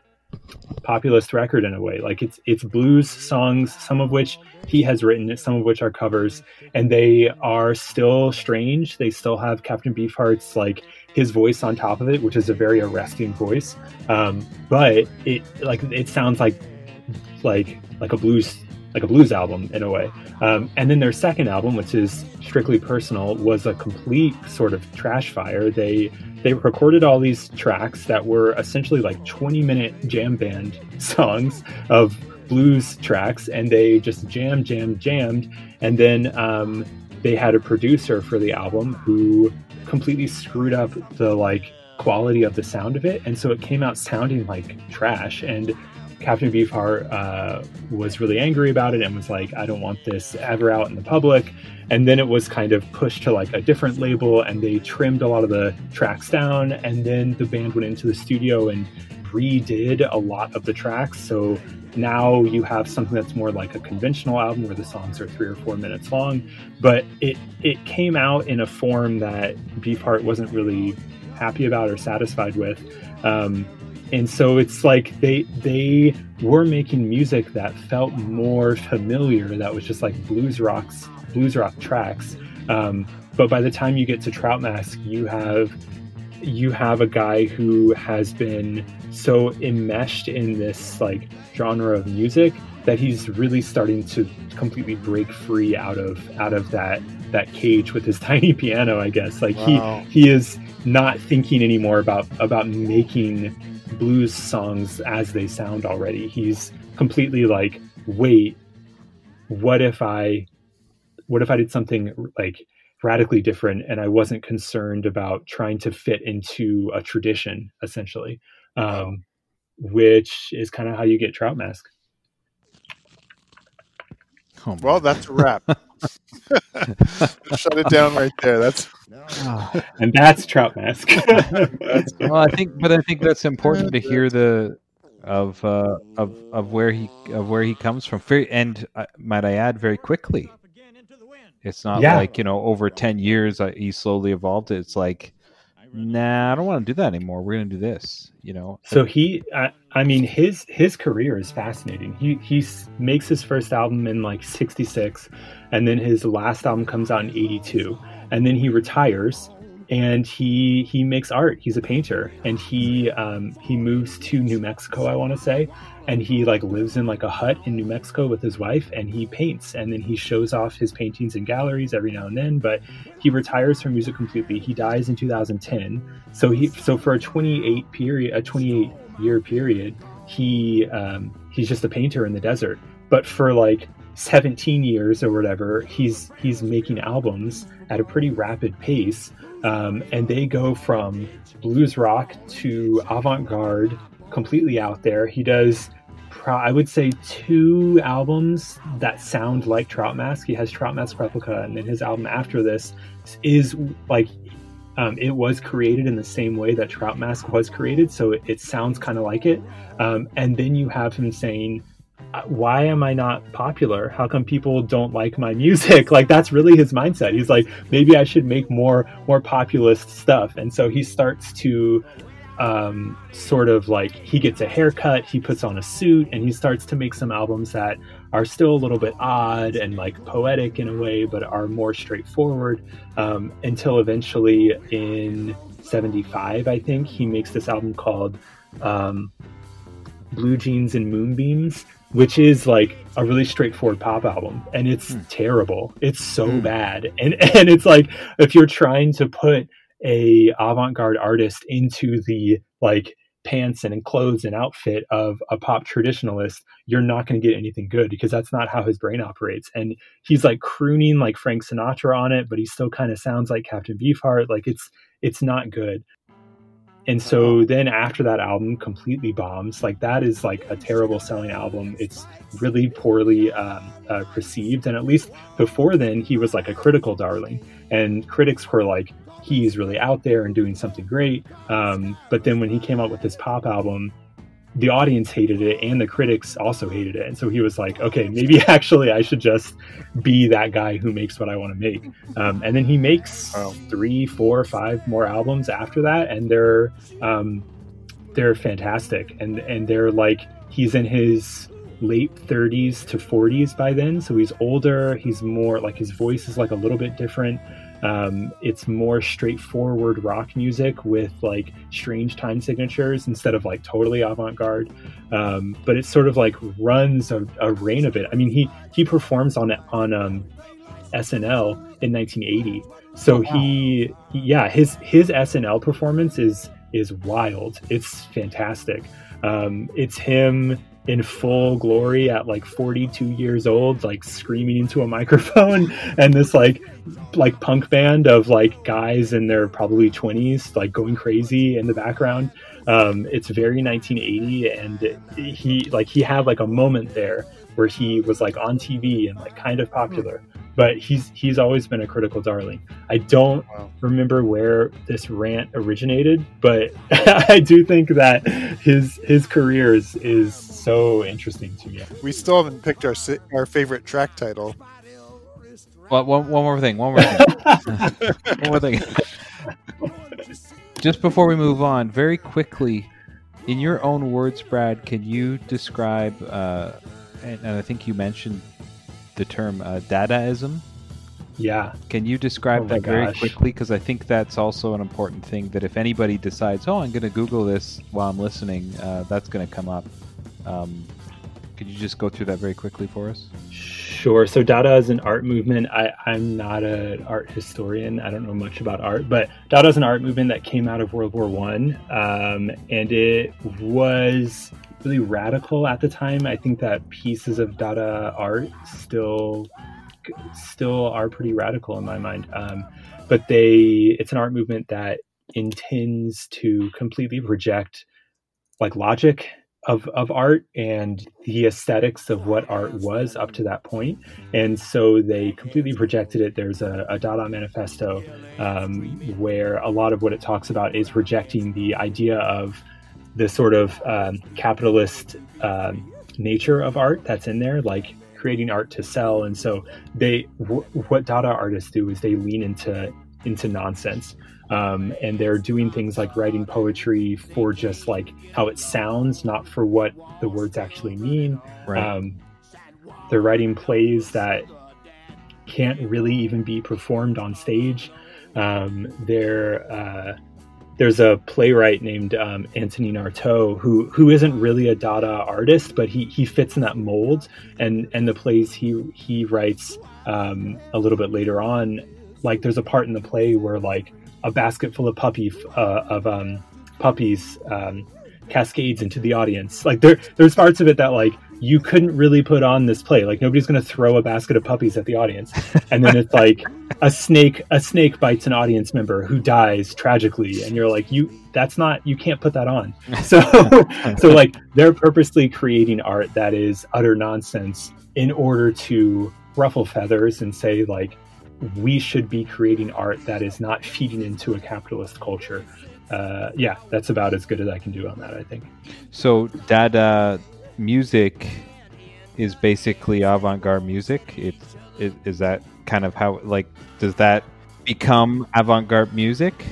populist record in a way like it's it's blues songs some of which he has written some of which are covers and they are still strange. They still have Captain Beefheart's like his voice on top of it, which is a very arresting voice. Um, but it like it sounds like like like a blues like a blues album in a way. Um, and then their second album, which is strictly personal, was a complete sort of trash fire. They they recorded all these tracks that were essentially like 20 minute jam band songs of blues tracks and they just jammed jammed jammed and then um, they had a producer for the album who completely screwed up the like quality of the sound of it and so it came out sounding like trash and captain beefheart uh, was really angry about it and was like i don't want this ever out in the public. And then it was kind of pushed to like a different label and they trimmed a lot of the tracks down. And then the band went into the studio and redid a lot of the tracks. So now you have something that's more like a conventional album where the songs are three or four minutes long. But it it came out in a form that beefheart wasn't really happy about or satisfied with. Um, and so it's like they they were making music that felt more familiar that was just like blues rocks blues rock tracks um, but by the time you get to trout mask you have you have a guy who has been so enmeshed in this like genre of music that he's really starting to completely break free out of out of that that cage with his tiny piano i guess like Wow. he he is not thinking anymore about about making blues songs as they sound already he's completely like wait what if i what if i did something like radically different and i wasn't concerned about trying to fit into a tradition essentially um, which is kind of how you get trout mask Oh, Well, that's a wrap. Shut it down right there. That's God. and that's trout mask well, I think, but I think that's important to hear the of uh, of of where he of where he comes from. And uh, might I add, very quickly. It's not Yeah. like you know over ten years uh, he slowly evolved it. It's like, nah, I don't want to do that anymore. We're gonna do this. You know. So he, I, I mean, his his career is fascinating. He he makes his first album in like '66, and then his last album comes out in '82, and then he retires, and he he makes art. He's a painter, and he um, he moves to New Mexico, I want to say, and he like lives in like a hut in New Mexico with his wife, and he paints, and then he shows off his paintings in galleries every now and then. But he retires from music completely. He dies in 2010. So he so for a 28 period, a 28 year period, he um, he's just a painter in the desert. But for like 17 years or whatever, he's he's making albums at a pretty rapid pace, um, and they go from blues rock to avant garde, completely out there. He does. Pro- I would say two albums that sound like Trout Mask. He has Trout Mask Replica, and then his album after this is like um, it was created in the same way that Trout Mask was created, so it, it sounds kind of like it. Um, and then you have him saying, "Uh, "Why am I not popular? How come people don't like my music?" Like that's really his mindset. He's like, maybe I should make more more populist stuff. And so he starts to um, sort of like he gets a haircut, he puts on a suit, and he starts to make some albums that are still a little bit odd and like poetic in a way, but are more straightforward. Um, until eventually in '75, I think he makes this album called um, Blue Jeans and Moonbeams, which is like a really straightforward pop album, and it's terrible. It's so Hmm. bad, and and it's like if you're trying to put a avant-garde artist into the like pants and clothes and outfit of a pop traditionalist, you're not going to get anything good because that's not how his brain operates. And he's like crooning like Frank Sinatra on it, but he still kind of sounds like Captain Beefheart. Like it's it's not good. And so then after that album completely bombs, like that is like a terrible selling album. It's really poorly um, uh, perceived. And at least before then, he was like a critical darling. And critics were like, he's really out there and doing something great. Um, but then when he came out with his pop album, the audience hated it and the critics also hated it. And so he was like, okay, maybe actually I should just be that guy who makes what I want to make. Um, and then he makes Wow. three, four, five more albums after that, and they're um, they're fantastic. And and they're like he's in his late 30s to 40s by then, so he's older. He's more like his voice is like a little bit different. Um, it's more straightforward rock music with like strange time signatures instead of like totally avant-garde. Um, but it sort of like runs a, a reign of it. I mean, he he performs on on um, SNL in 1980. So he, he- yeah, his his SNL performance is is wild. It's fantastic. Um, it's him in full glory at like 42 years old, like screaming into a microphone, and this like like punk band of like guys in their probably 20s, like going crazy in the background. Um, it's very 1980, and he like he had like a moment there where he was like on TV and like kind of popular. But he's he's always been a critical darling. I don't Wow. remember where this rant originated, but I do think that his his career is is so interesting to me. We still haven't picked our our favorite track title. Well, one, one more thing. One more thing. one more thing. Just before we move on, very quickly, in your own words, Brad, can you describe? Uh, and, and I think you mentioned the term uh, Dadaism. Yeah, Can you describe Oh my that very gosh. quickly? Because I think that's also an important thing. That if anybody decides, oh, I'm going to Google this while I'm listening, uh, that's going to come up. Um, could you just go through that very quickly for us? Sure. So Dada is an art movement. I, I'm not an art historian. I don't know much about art, but Dada is an art movement that came out of World War One, um, and it was really radical at the time. I think that pieces of Dada art still still are pretty radical in my mind. Um, but they, it's an art movement that intends to completely reject like logic of, of art and the aesthetics of what art was up to that point. And so they completely rejected it. There's a, a Dada manifesto um, where a lot of what it talks about is rejecting the idea of the sort of um, capitalist um, nature of art that's in there, like creating art to sell. And so they, w- what Dada artists do is they lean into into nonsense. Um, and they're doing things like writing poetry for just like how it sounds, not for what the words actually mean. Right. Um, they're writing plays that can't really even be performed on stage. Um, they're uh, there's a playwright named um, Antonin Artaud who who isn't really a Dada artist, but he he fits in that mold. And and the plays he he writes um, a little bit later on, like there's a part in the play where like a basket full of puppy uh, of um, puppies um, cascades into the audience. Like there there's parts of it that like you couldn't really put on this play. Like nobody's going to throw a basket of puppies at the audience. And then it's like a snake a snake bites an audience member who dies tragically and you're like you that's not you can't put that on. So so like they're purposely creating art that is utter nonsense in order to ruffle feathers and say like we should be creating art that is not feeding into a capitalist culture. Uh, yeah, that's about as good as I can do on that, I think. So Dada music is basically avant-garde music. It's is, is that kind of how like does that become avant-garde music?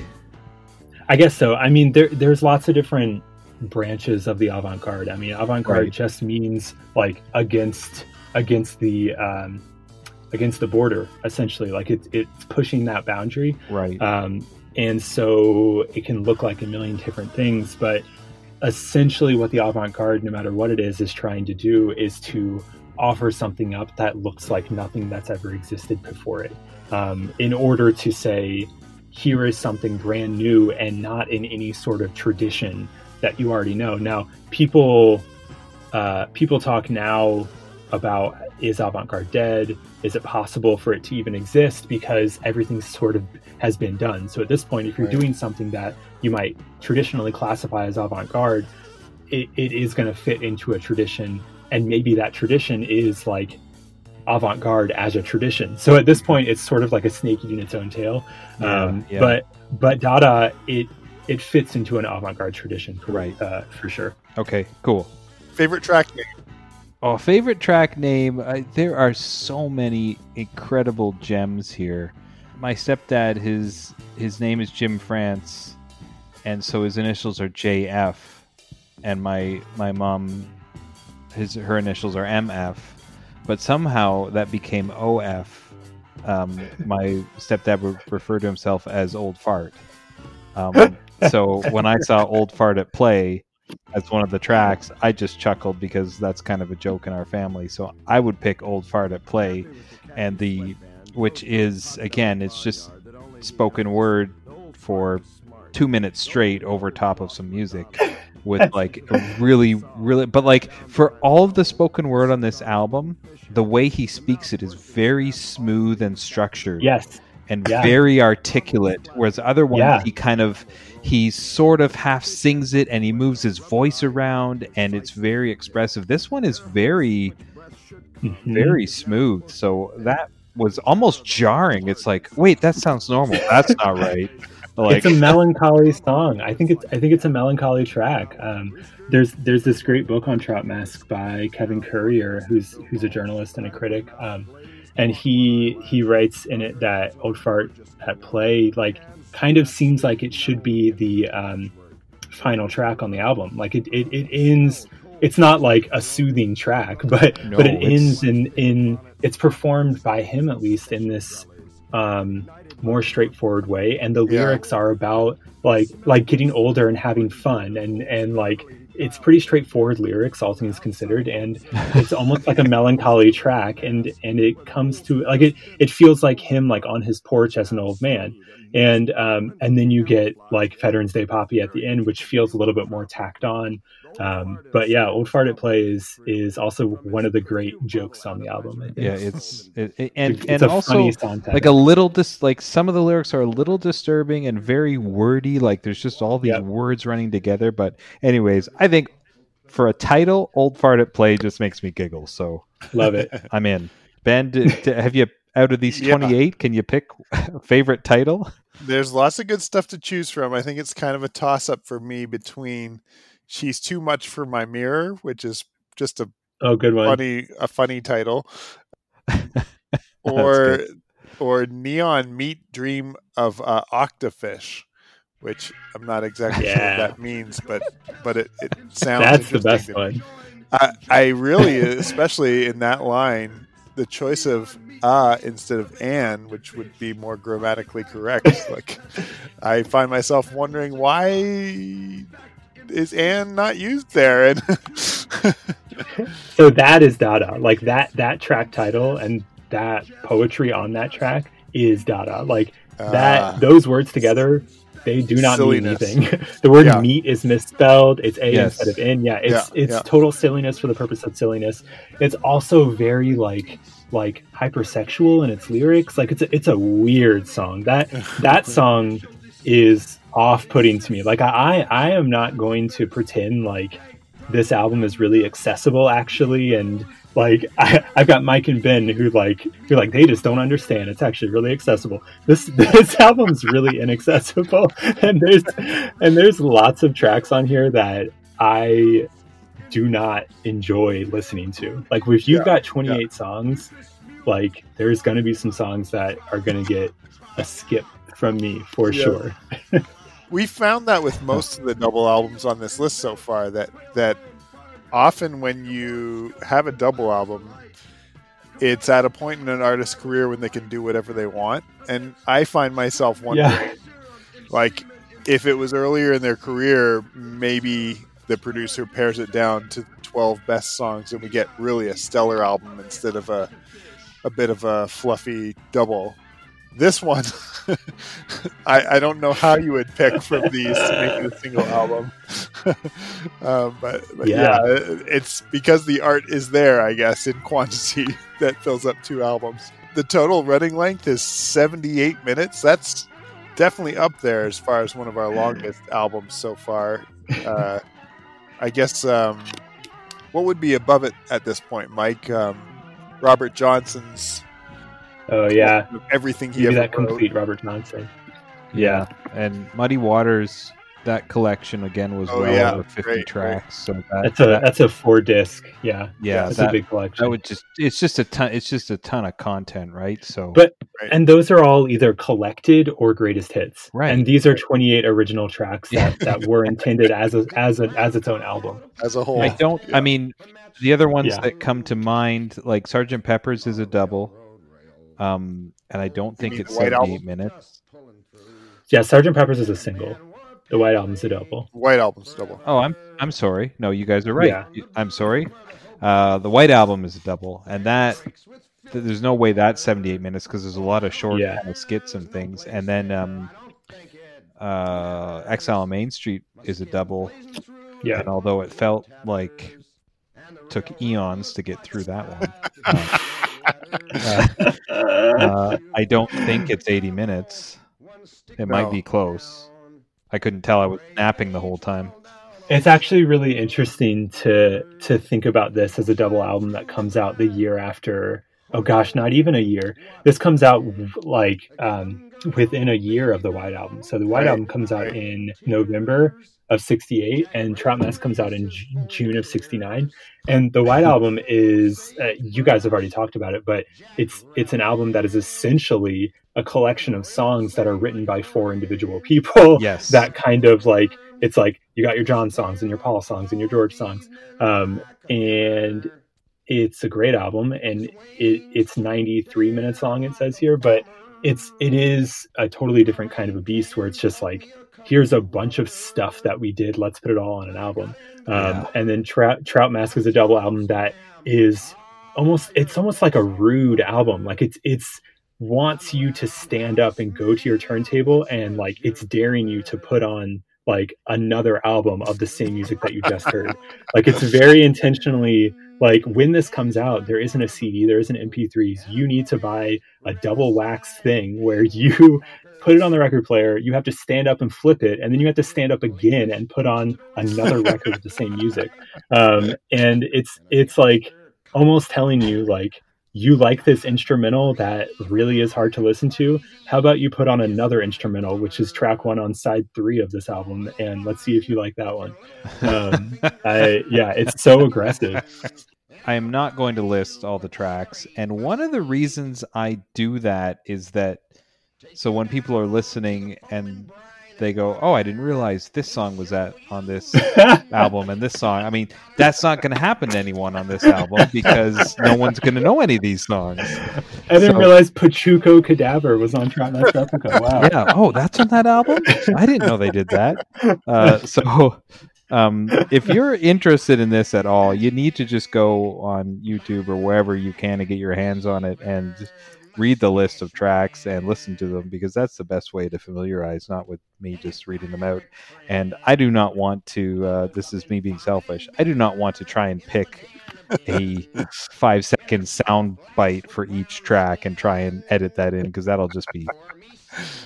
I guess so. I mean, there there's lots of different branches of the avant-garde. I mean, avant-garde Right. just means like against against the um, against the border, essentially. Like it's it's pushing that boundary. Right. Um, and so it can look like a million different things, but essentially what the avant-garde, no matter what it is, is trying to do is to offer something up that looks like nothing that's ever existed before it. Um, in order to say, here is something brand new and not in any sort of tradition that you already know. Now, people uh, people talk now about is avant-garde dead? Is it possible for it to even exist because everything sort of has been done? So at this point, if you're Right. doing something that you might traditionally classify as avant-garde, it, it is going to fit into a tradition, and maybe that tradition is like avant-garde as a tradition. So at this point, it's sort of like a snake eating its own tail. Yeah, um, yeah. But but Dada it it fits into an avant-garde tradition, for, Right. Uh, for sure. Okay. Cool. Favorite track name? Oh, favorite track name. Uh, there are so many incredible gems here. My stepdad, his his name is Jim France, and so his initials are JF, and my my mom, his her initials are MF, but somehow that became OF. Um, my stepdad would refer to himself as Old Fart. Um, so when I saw Old Fart at play, as one of the tracks, I just chuckled because that's kind of a joke in our family. So I would pick Old Fart at Play, and the which is again, it's just spoken word for two minutes straight over top of some music with like really, really, but like for all of the spoken word on this album, the way he speaks it is very smooth and structured Yes. and Yeah. very articulate whereas other ones Yeah. he kind of he sort of half sings it and he moves his voice around and it's very expressive this one is very Mhm. very smooth so that was almost jarring it's like wait that sounds normal that's not right like it's a melancholy song. I think it's I think it's a melancholy track. Um, there's there's this great book on Trout Mask by Kevin Courrier, who's who's a journalist and a critic, um, and he he writes in it that Old Fart at Play like kind of seems like it should be the um, final track on the album. Like it, it, it ends. It's not like a soothing track, but No, but it ends in in it's performed by him at least in this um, more straightforward way, and the Yeah. lyrics are about like like getting older and having fun, and and like it's pretty straightforward lyrics, all things considered, and it's almost like a melancholy track, and and it comes to like it it feels like him like on his porch as an old man, and um and then you get like Veterans Day Poppy at the end, which feels a little bit more tacked on. Um, but yeah, Old Fart at Play is is also one of the great jokes on the album. Yeah it's it, it- and It's and a also funny song like a little dis like some of the lyrics are a little disturbing and very wordy like there's just all these Yep. words running together but anyways i think for a title old fart at play just makes me giggle so love it. i'm in ben d- d- have you out of these Yeah. 28 can you pick a favorite title There's lots of good stuff to choose from. I think it's kind of a toss up for me between She's Too Much for My Mirror, which is just a Oh, good one. funny a funny title. or or Neon Meat Dream of uh, Octafish, which I'm not exactly sure what that means, but but it, it sounds That's the interesting best one. I, I really, especially in that line, the choice of "ah" instead of "an," which would be more grammatically correct. like, I find myself wondering why is "an" not used there? And So that is Dada. Like that that track title and that poetry on that track is Dada. Like that ah. those words together they do not Silliness. mean anything. the word Yeah. meat is misspelled. It's a Yes. instead of in. Yeah, it's Yeah, it's yeah. total silliness for the purpose of silliness. It's also very like like hypersexual in its lyrics. Like it's a, it's a weird song. That that song is off-putting to me. Like I I am not going to pretend like this album is really accessible actually and like I, I've got Mike and Ben who like who like they just don't understand. It's actually really accessible. This this album's really inaccessible, and there's and there's lots of tracks on here that I do not enjoy listening to. Like if you've Yeah, got 28 songs, like there's going to be some songs that are going to get a skip from me for Yeah. sure. We found that with most of the double albums on this list so far that that often when you have a double album it's at a point in an artist's career when they can do whatever they want and i find myself wondering Yeah. like if it was earlier in their career maybe the producer pares it down to 12 best songs and we get really a stellar album instead of a a bit of a fluffy double this one I, I don't know how you would pick from these to make it a single album um, but, but yeah. Yeah. it's because the art is there i guess in quantity that fills up two albums the total running length is 78 minutes that's definitely up there as far as one of our longest albums so far uh, i guess um, what would be above it at this point mike um, robert johnson's Oh yeah, everything he give me ever that wrote. complete Robert Johnson. Yeah, and Muddy Waters, that collection again was Oh, well yeah. over fifty Great, great. tracks. So that, That's a that, that's a four disc. Yeah, yeah, that's that, a big collection. that would just it's just a ton it's just a ton of content, right? So But Right. and those are all either collected or greatest hits. Right. And these are 28 original tracks that, that were intended as a, as a, as its own album. as a whole I don't. Yeah. I mean, the other ones Yeah. that come to mind, like Sergeant Pepper's, is a double, um, and I don't think it's the seventy-eight Album? minutes. Yeah, Sergeant Pepper's is a single. The White Album's a double. white album's a double Oh, I'm I'm sorry. No, you guys are right. Yeah. I'm sorry. Uh, the White Album is a double, and that th- there's no way that's 78 minutes because there's a lot of short Yeah. kind of skits and things. And then um, uh, Exile on Main Street is a double, Yeah. and although it felt like took eons to get through that one. uh, uh, uh, I don't think it's 80 minutes. It might be close. I couldn't tell. I was napping the whole time. It's actually really interesting to to think about this as a double album that comes out the year after. Oh gosh, not even a year. This comes out like um, within a year of the White Album. So the White Right, Album comes out in November of '68, and Trout Mask comes out in Ju- June of '69. And the White Album is uh, you guys have already talked about it, but it's it's an album that is essentially a collection of songs that are written by four individual people Yes. that kind of like it's like you got your John songs and your Paul songs and your George songs, um, and it's a great album and it, it's 93 minutes long. It says here, but it's it is a totally different kind of a beast where it's just like here's a bunch of stuff that we did. Let's put it all on an album. Um, Yeah. And then Trout, Trout Mask is a double album that is almost it's almost like a rude album. Like it's it's wants you to stand up and go to your turntable and like it's daring you to put on like another album of the same music that you just heard. like it's very intentionally like when this comes out, there isn't a CD, there isn't MP3s. You need to buy a double wax thing where you put it on the record player, you have to stand up and flip it, and then you have to stand up again and put on another record with the same music. Um, and it's it's like almost telling you like you like this instrumental that really is hard to listen to, how about you put on another instrumental, which is track one on side three of this album, and let's see if you like that one. Um, I, yeah, it's so aggressive. I am not going to list all the tracks, and one of the reasons I do that is that so when people are listening and they go, "Oh, I didn't realize this song was at on this album and this song." I mean, that's not going to happen to anyone on this album because no one's going to know any of these songs. I didn't so, realize Pachuco Cadaver was on Trout Mask Replica. Wow. Yeah. Oh, that's on that album. I didn't know they did that. Uh, so. Um, if you're interested in this at all, you need to just go on YouTube or wherever you can to get your hands on it and read the list of tracks and listen to them because that's the best way to familiarize, not with me just reading them out. And I do not want to, uh, this is me being selfish, I do not want to try and pick a five second sound bite for each track and try and edit that in because that'll just be,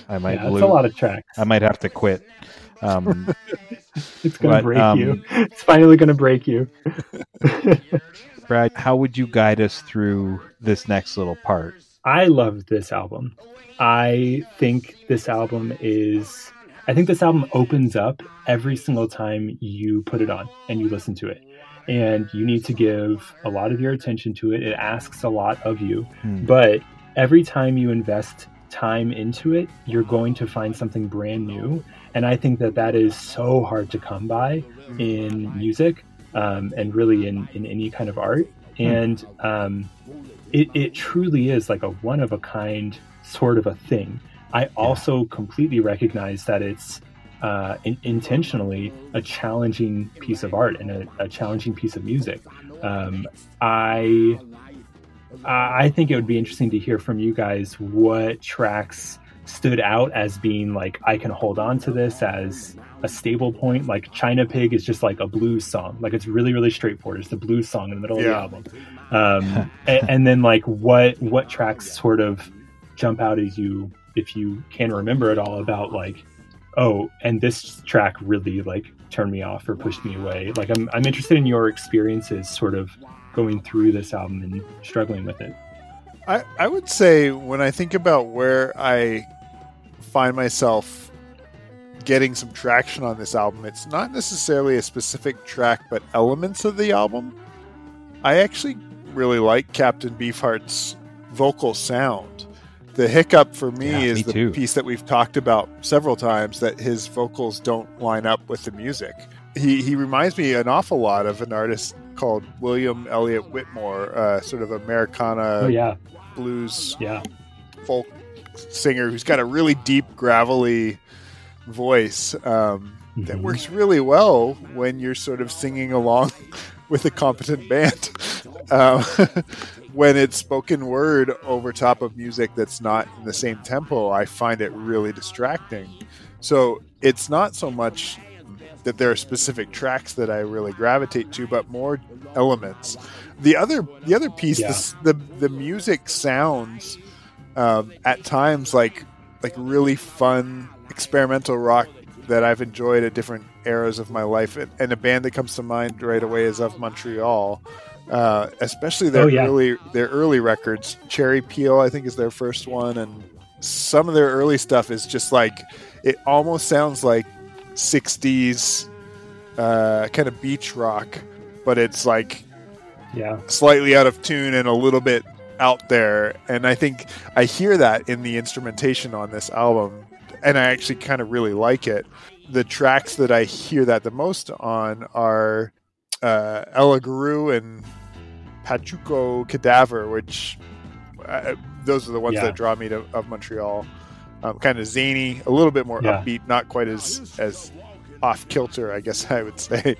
I might yeah, lose. a lot of tracks. I might have to quit. Um, it's going to break um, you. It's finally going to break you. Brad, how would you guide us through this next little part? I love this album. I think this album is I think this album opens up every single time you put it on and you listen to it. And you need to give a lot of your attention to it. It asks a lot of you. Hmm. But every time you invest time into it, you're going to find something brand new. And I think that that is so hard to come by in music um, and really in, in any kind of art. Hmm. And um, it, it truly is like a one of a kind sort of a thing. I also completely recognize that it's uh, in, intentionally a challenging piece of art and a, a challenging piece of music. Um, I I think it would be interesting to hear from you guys what tracks stood out as being like I can hold on to this as a stable point. Like China Pig is just like a blues song. Like it's really really straightforward. It's the blues song in the middle yeah. of the album. Um, and, and, then like what what tracks sort of jump out as you if you can remember it all about like oh and this track really like turned me off or pushed me away. Like I'm I'm interested in your experiences sort of going through this album and struggling with it. I, I would say when I think about where I find myself getting some traction on this album, it's not necessarily a specific track, but elements of the album. I actually really like Captain Beefheart's vocal sound. The hiccup for me yeah, is me the too. piece that we've talked about several times that his vocals don't line up with the music. He he reminds me an awful lot of an artist called William Elliott Whitmore, uh, sort of Americana oh, yeah. blues yeah. folk singer who's got a really deep, gravelly voice um, mm-hmm. that works really well when you're sort of singing along with a competent band. Um, when it's spoken word over top of music that's not in the same tempo, I find it really distracting. So it's not so much that there are specific tracks that I really gravitate to, but more elements. The other the other piece, yeah. the, the, the music sounds um, at times like like really fun experimental rock that I've enjoyed at different eras of my life. And, a band that comes to mind right away is of Montreal. Uh, especially their oh, yeah. early their early records. Cherry Peel, I think, is their first one, and some of their early stuff is just like it almost sounds like '60s uh, kind of beach rock, but it's like yeah, slightly out of tune and a little bit out there. And I think I hear that in the instrumentation on this album, and I actually kind of really like it. The tracks that I hear that the most on are uh, Ella Guru and Pachuco Cadaver, which uh, those are the ones yeah. that draw me to of Montreal. Um, kind of zany, a little bit more yeah. upbeat, not quite as as off kilter, I guess I would say.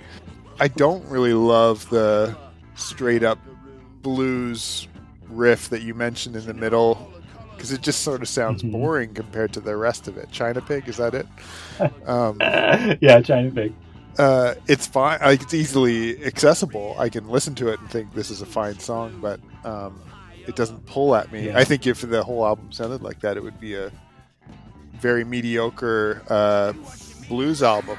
I don't really love the straight up blues riff that you mentioned in the middle because it just sort of sounds mm-hmm. boring compared to the rest of it. China Pig, is that it? Um, yeah, China Pig. Uh, it's fine. Like, it's easily accessible. I can listen to it and think this is a fine song, but um, it doesn't pull at me. Yeah. I think if the whole album sounded like that, it would be a very mediocre uh, blues album.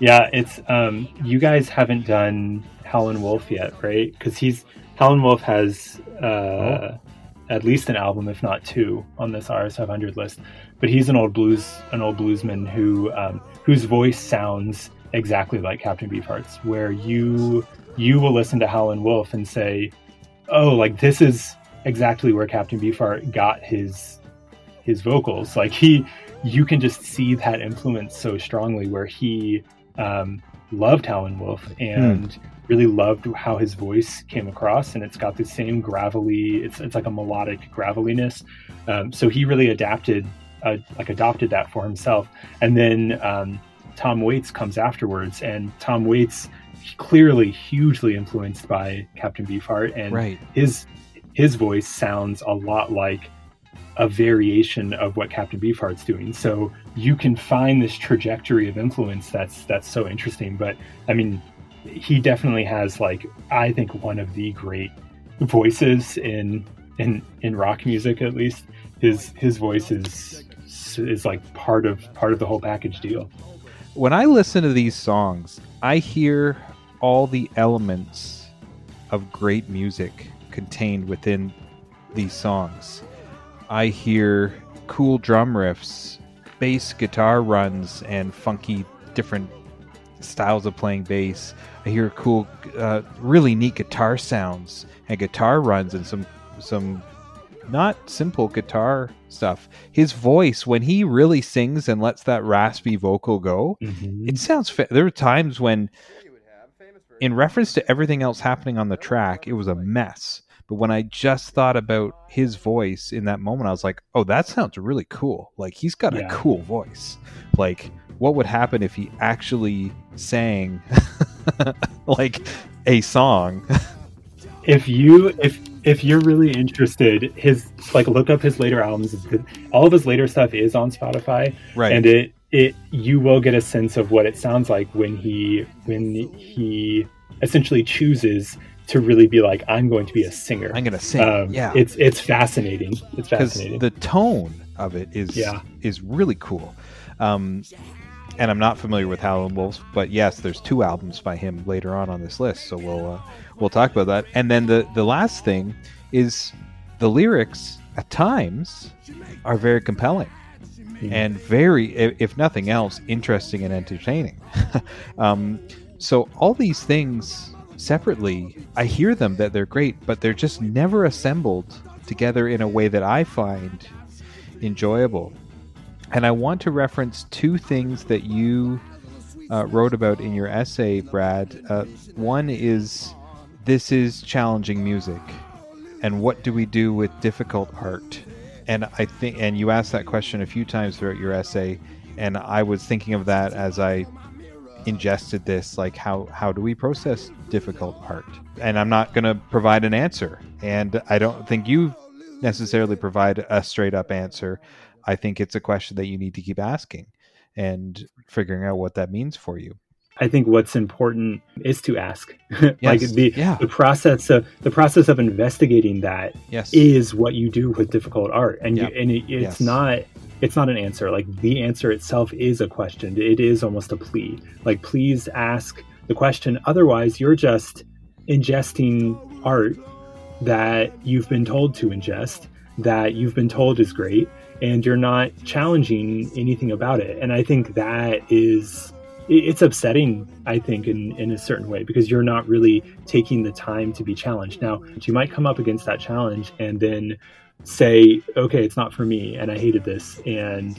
Yeah, it's um, you guys haven't done Howlin' Wolf yet, right? Because he's Howlin' Wolf has uh, Oh. At least an album, if not two, on this RS 500 list. But he's an old blues, an old bluesman who um, whose voice sounds exactly like Captain Beefheart's. Where you you will listen to Howlin' Wolf and say, "Oh, like this is exactly where Captain Beefheart got his his vocals." Like he, you can just see that influence so strongly. Where he um, loved Howlin' Wolf and really loved how his voice came across and it's got the same gravelly it's, it's like a melodic graveliness um, so he really adapted uh, like adopted that for himself and then um, tom waits comes afterwards and tom waits clearly hugely influenced by captain beefheart and Right. his his voice sounds a lot like a variation of what Captain Beefheart's doing. So you can find this trajectory of influence that's that's so interesting. But I mean, he definitely has like I think one of the great voices in in in rock music at least. His his voice is is like part of part of the whole package deal. when I listen to these songs, I hear all the elements of great music contained within these songs. I hear cool drum riffs, bass guitar runs, and funky different styles of playing bass. I hear cool, uh, really neat guitar sounds and guitar runs and some some not simple guitar stuff. His voice when he really sings and lets that raspy vocal go, it sounds. Fa- there are times when, in reference to everything else happening on the track, it was a mess. But when I just thought about his voice in that moment, I was like, "Oh, that sounds really cool. Like he's got a cool voice. Like what would happen if he actually sang like a song?" if you if if you're really interested his like look up his later albums all of his later stuff is on spotify right. and it it you will get a sense of what it sounds like when he when he essentially chooses to really be like i'm going to be a singer I'm gonna sing. um, yeah. it's it's fascinating it's fascinating the tone of it is Yeah. is really cool. Um, and I'm not familiar with Howlin' Wolves, but yes, there's two albums by him later on on this list, so we'll uh, we'll talk about that. And then the the last thing is the lyrics at times are very compelling and very, if nothing else, interesting and entertaining. um, so all these things separately, I hear them that they're great, but they're just never assembled together in a way that I find enjoyable. And I want to reference two things that you uh, wrote about in your essay, Brad. Uh, one is this is challenging music, and what do we do with difficult art? And I think, and you asked that question a few times throughout your essay, and I was thinking of that as I ingested this like how how do we process difficult art? And i'm not going to provide an answer. And i don't think you necessarily provide a straight up answer i think it's a question that you need to keep asking and figuring out what that means for you I think what's important is to ask. like the Yeah. the process of the process of investigating that yes is what you do with difficult art and Yep. you, and it, it's Yes. not it's not an answer like the answer itself is a question it is almost a plea like please ask the question otherwise you're just ingesting art that you've been told to ingest that you've been told is great and you're not challenging anything about it. And i think that is it's upsetting i think in in a certain way because you're not really taking the time to be challenged. Now you might come up against that challenge and then say okay it's not for me and i hated this and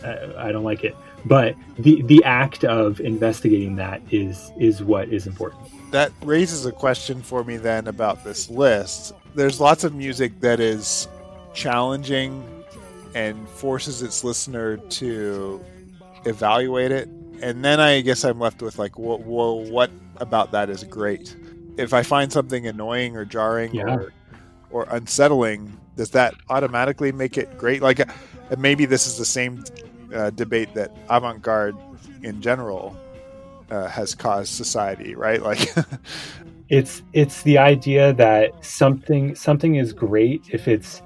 I, I don't like it. But the the act of investigating that is is what is important. That raises a question for me then about this list. There's lots of music that is challenging and forces its listener to evaluate it. And then I guess I'm left with like, well, well what about that is great? If I find something annoying or jarring Yeah. or or unsettling, does that automatically make it great? Like, uh, maybe this is the same uh, debate that avant-garde in general uh, has caused society, right? Like, it's it's the idea that something something is great if it's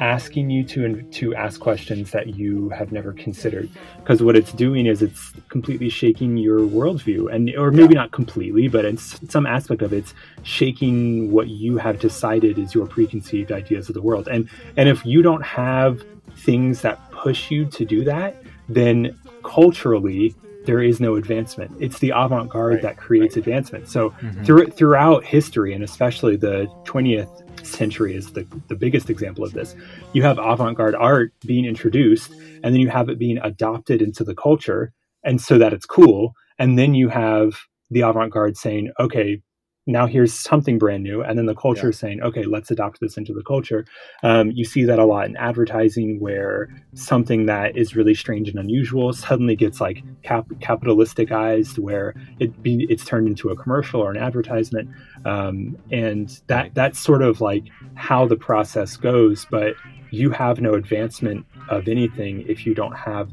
asking you to to ask questions that you have never considered because what it's doing is it's completely shaking your worldview and or maybe not completely but in some aspect of it's shaking what you have decided is your preconceived ideas of the world and and if you don't have things that push you to do that then culturally there is no advancement. It's the avant-garde right, that creates right. advancement. So mm-hmm. through, throughout history, and especially the 20th century is the, the biggest example of this. You have avant garde art being introduced, and then you have it being adopted into the culture, and so that it's cool. And then you have the avant garde saying, okay, now here's something brand new and then the culture yeah. is saying okay let's adopt this into the culture. Um, you see that a lot in advertising where something that is really strange and unusual suddenly gets like cap- capitalisticized where it be, it's turned into a commercial or an advertisement. Um, and that that's sort of like how the process goes but you have no advancement of anything if you don't have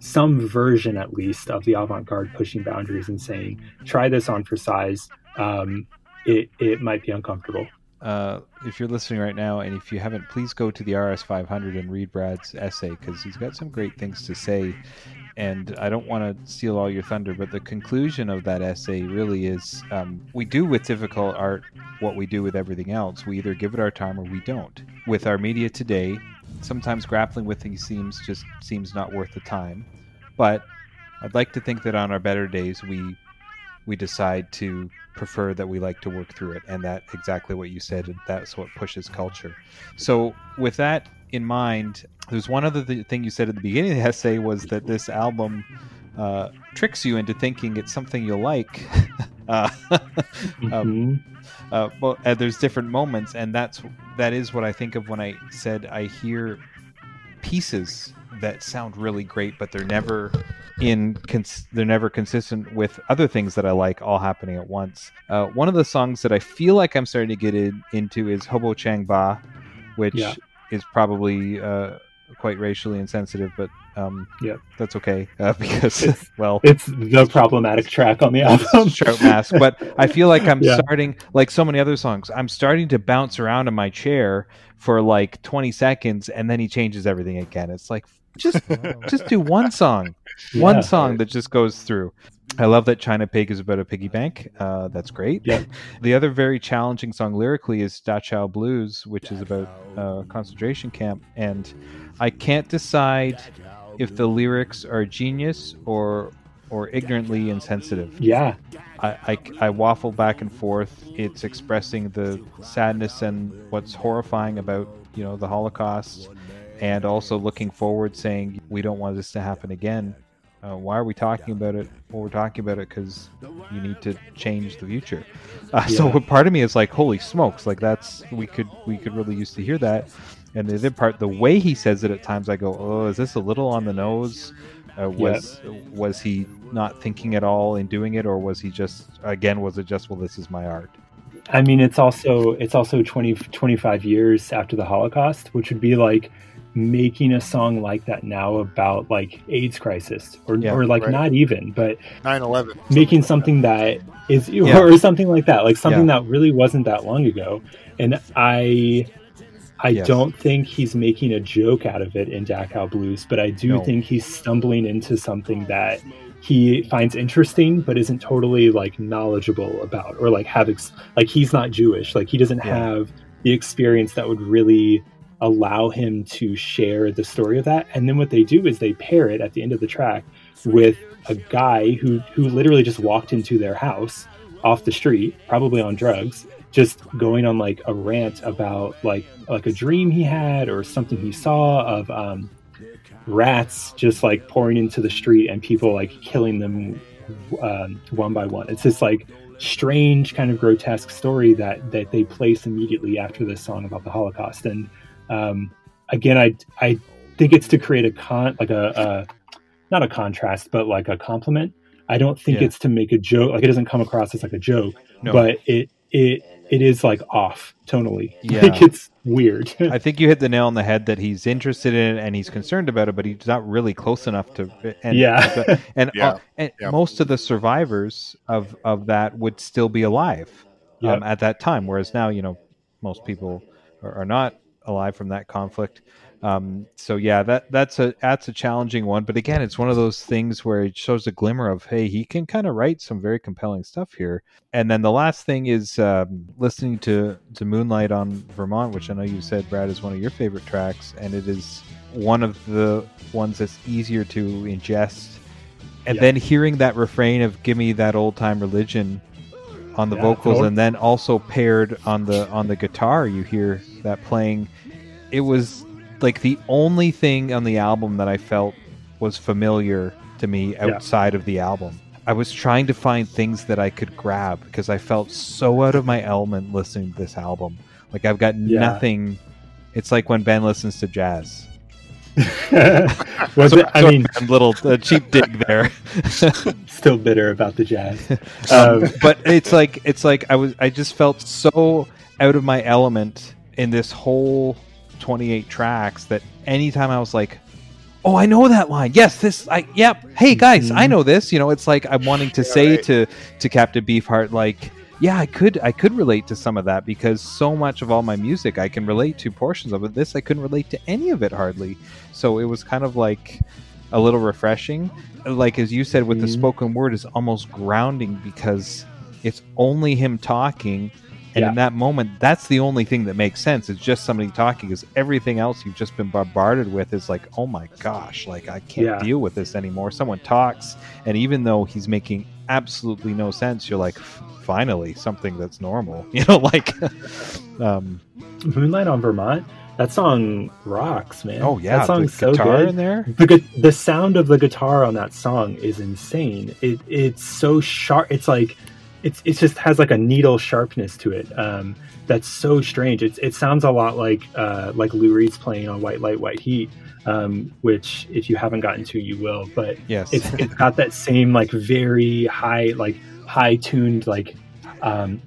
some version at least of the avant-garde pushing boundaries and saying try this on for size um, it, it might be uncomfortable. Uh, if you're listening right now, and if you haven't, please go to the RS 500 and read Brad's essay because he's got some great things to say. And I don't want to steal all your thunder, but the conclusion of that essay really is um, we do with difficult art what we do with everything else. We either give it our time or we don't. With our media today, sometimes grappling with things seems just seems not worth the time. But I'd like to think that on our better days, we we decide to prefer that we like to work through it and that exactly what you said that's what pushes culture so with that in mind there's one other th- thing you said at the beginning of the essay was that this album uh, tricks you into thinking it's something you'll like uh, um, mm-hmm. uh, well uh, there's different moments and that's that is what i think of when i said i hear pieces that sound really great, but they're never in cons- they're never consistent with other things that I like all happening at once. Uh, one of the songs that I feel like I'm starting to get in, into is Hobo Chang Ba, which yeah. is probably uh, quite racially insensitive, but um, yeah, that's okay uh, because it's, well, it's the problematic track on the album, Trout Mask. But I feel like I'm yeah. starting, like so many other songs, I'm starting to bounce around in my chair for like 20 seconds, and then he changes everything again. It's like just just do one song, yeah, one song that just goes through. I love that China Pig is about a piggy bank. Uh, that's great. Yeah. The other very challenging song lyrically is Dachau Blues, which is about a uh, concentration camp, and I can't decide if the lyrics are genius or or ignorantly insensitive. Yeah. I, I, I, waffle back and forth. It's expressing the sadness and what's horrifying about you know the Holocaust, and also looking forward, saying we don't want this to happen again. Uh, why are we talking about it? Well, we're talking about it because you need to change the future. Uh, yeah. So part of me is like, holy smokes! Like that's we could we could really use to hear that. And the other part, the way he says it at times, I go, oh, is this a little on the nose? Uh, was yeah. was he not thinking at all in doing it, or was he just again? Was it just well, this is my art? I mean, it's also it's also 20, 25 years after the Holocaust, which would be like making a song like that now about like AIDS crisis or, yeah, or like right. not even but 9-11 making something that is yeah. or something like that like something yeah. that really wasn't that long ago and I I yes. don't think he's making a joke out of it in Dachau Blues but I do no. think he's stumbling into something that he finds interesting but isn't totally like knowledgeable about or like have ex- like he's not Jewish like he doesn't have the experience that would really allow him to share the story of that. And then what they do is they pair it at the end of the track with a guy who who literally just walked into their house off the street, probably on drugs, just going on like a rant about like like a dream he had or something he saw of um, rats just like pouring into the street and people like killing them um, one by one. It's this like strange kind of grotesque story that that they place immediately after this song about the Holocaust and um, again, I I think it's to create a con like a, a not a contrast, but like a compliment. I don't think yeah. it's to make a joke. Like it doesn't come across as like a joke, no. but it it it is like off tonally. Yeah. Like it's weird. I think you hit the nail on the head that he's interested in it and he's concerned about it, but he's not really close enough to. And, yeah, and yeah. Uh, and yeah. most of the survivors of of that would still be alive um, at that time, whereas now you know most people are, are not alive from that conflict. Um, so yeah, that that's a that's a challenging one. But again, it's one of those things where it shows a glimmer of hey, he can kind of write some very compelling stuff here. And then the last thing is um, listening to to Moonlight on Vermont, which I know you said Brad is one of your favorite tracks, and it is one of the ones that's easier to ingest. And Yeah. then hearing that refrain of "Give me that old time religion" on the Yeah, vocals, totally. and then also paired on the on the guitar, you hear that playing. It was like the only thing on the album that I felt was familiar to me outside of the album. I was trying to find things that I could grab because I felt so out of my element listening to this album. Like I've got Yeah. nothing. It's like when Ben listens to jazz. was it? I mean, Ben, little uh, cheap dig there. still bitter about the jazz. Um, but it's like it's like I was I just felt so out of my element in this whole 28 tracks that anytime I was like oh I know that line. Yes this I yep. Hey guys I know this. You know it's like I'm wanting to say right. to to Captain Beefheart like yeah I could I could relate to some of that because so much of all my music I can relate to portions of it. This I couldn't relate to any of it hardly. So it was kind of like a little refreshing. Like as you said with the Mhm. spoken word is almost grounding because it's only him talking and in that moment that's the only thing that makes sense it's just somebody talking because everything else you've just been bombarded with is like oh my gosh like i can't Yeah. deal with this anymore someone talks and even though he's making absolutely no sense you're like finally something that's normal you know like um Moonlight on Vermont. That song rocks, man. oh yeah that song's the so good. in there the gu- the sound of the guitar on that song is insane. It it's so sharp. It's like it's it just has like a needle sharpness to it. Um, that's so strange. It's it sounds a lot like uh, like Lou Reed's playing on White Light White Heat, um, which if you haven't gotten to, you will. But yes it's it's got that same like very high like high tuned like um,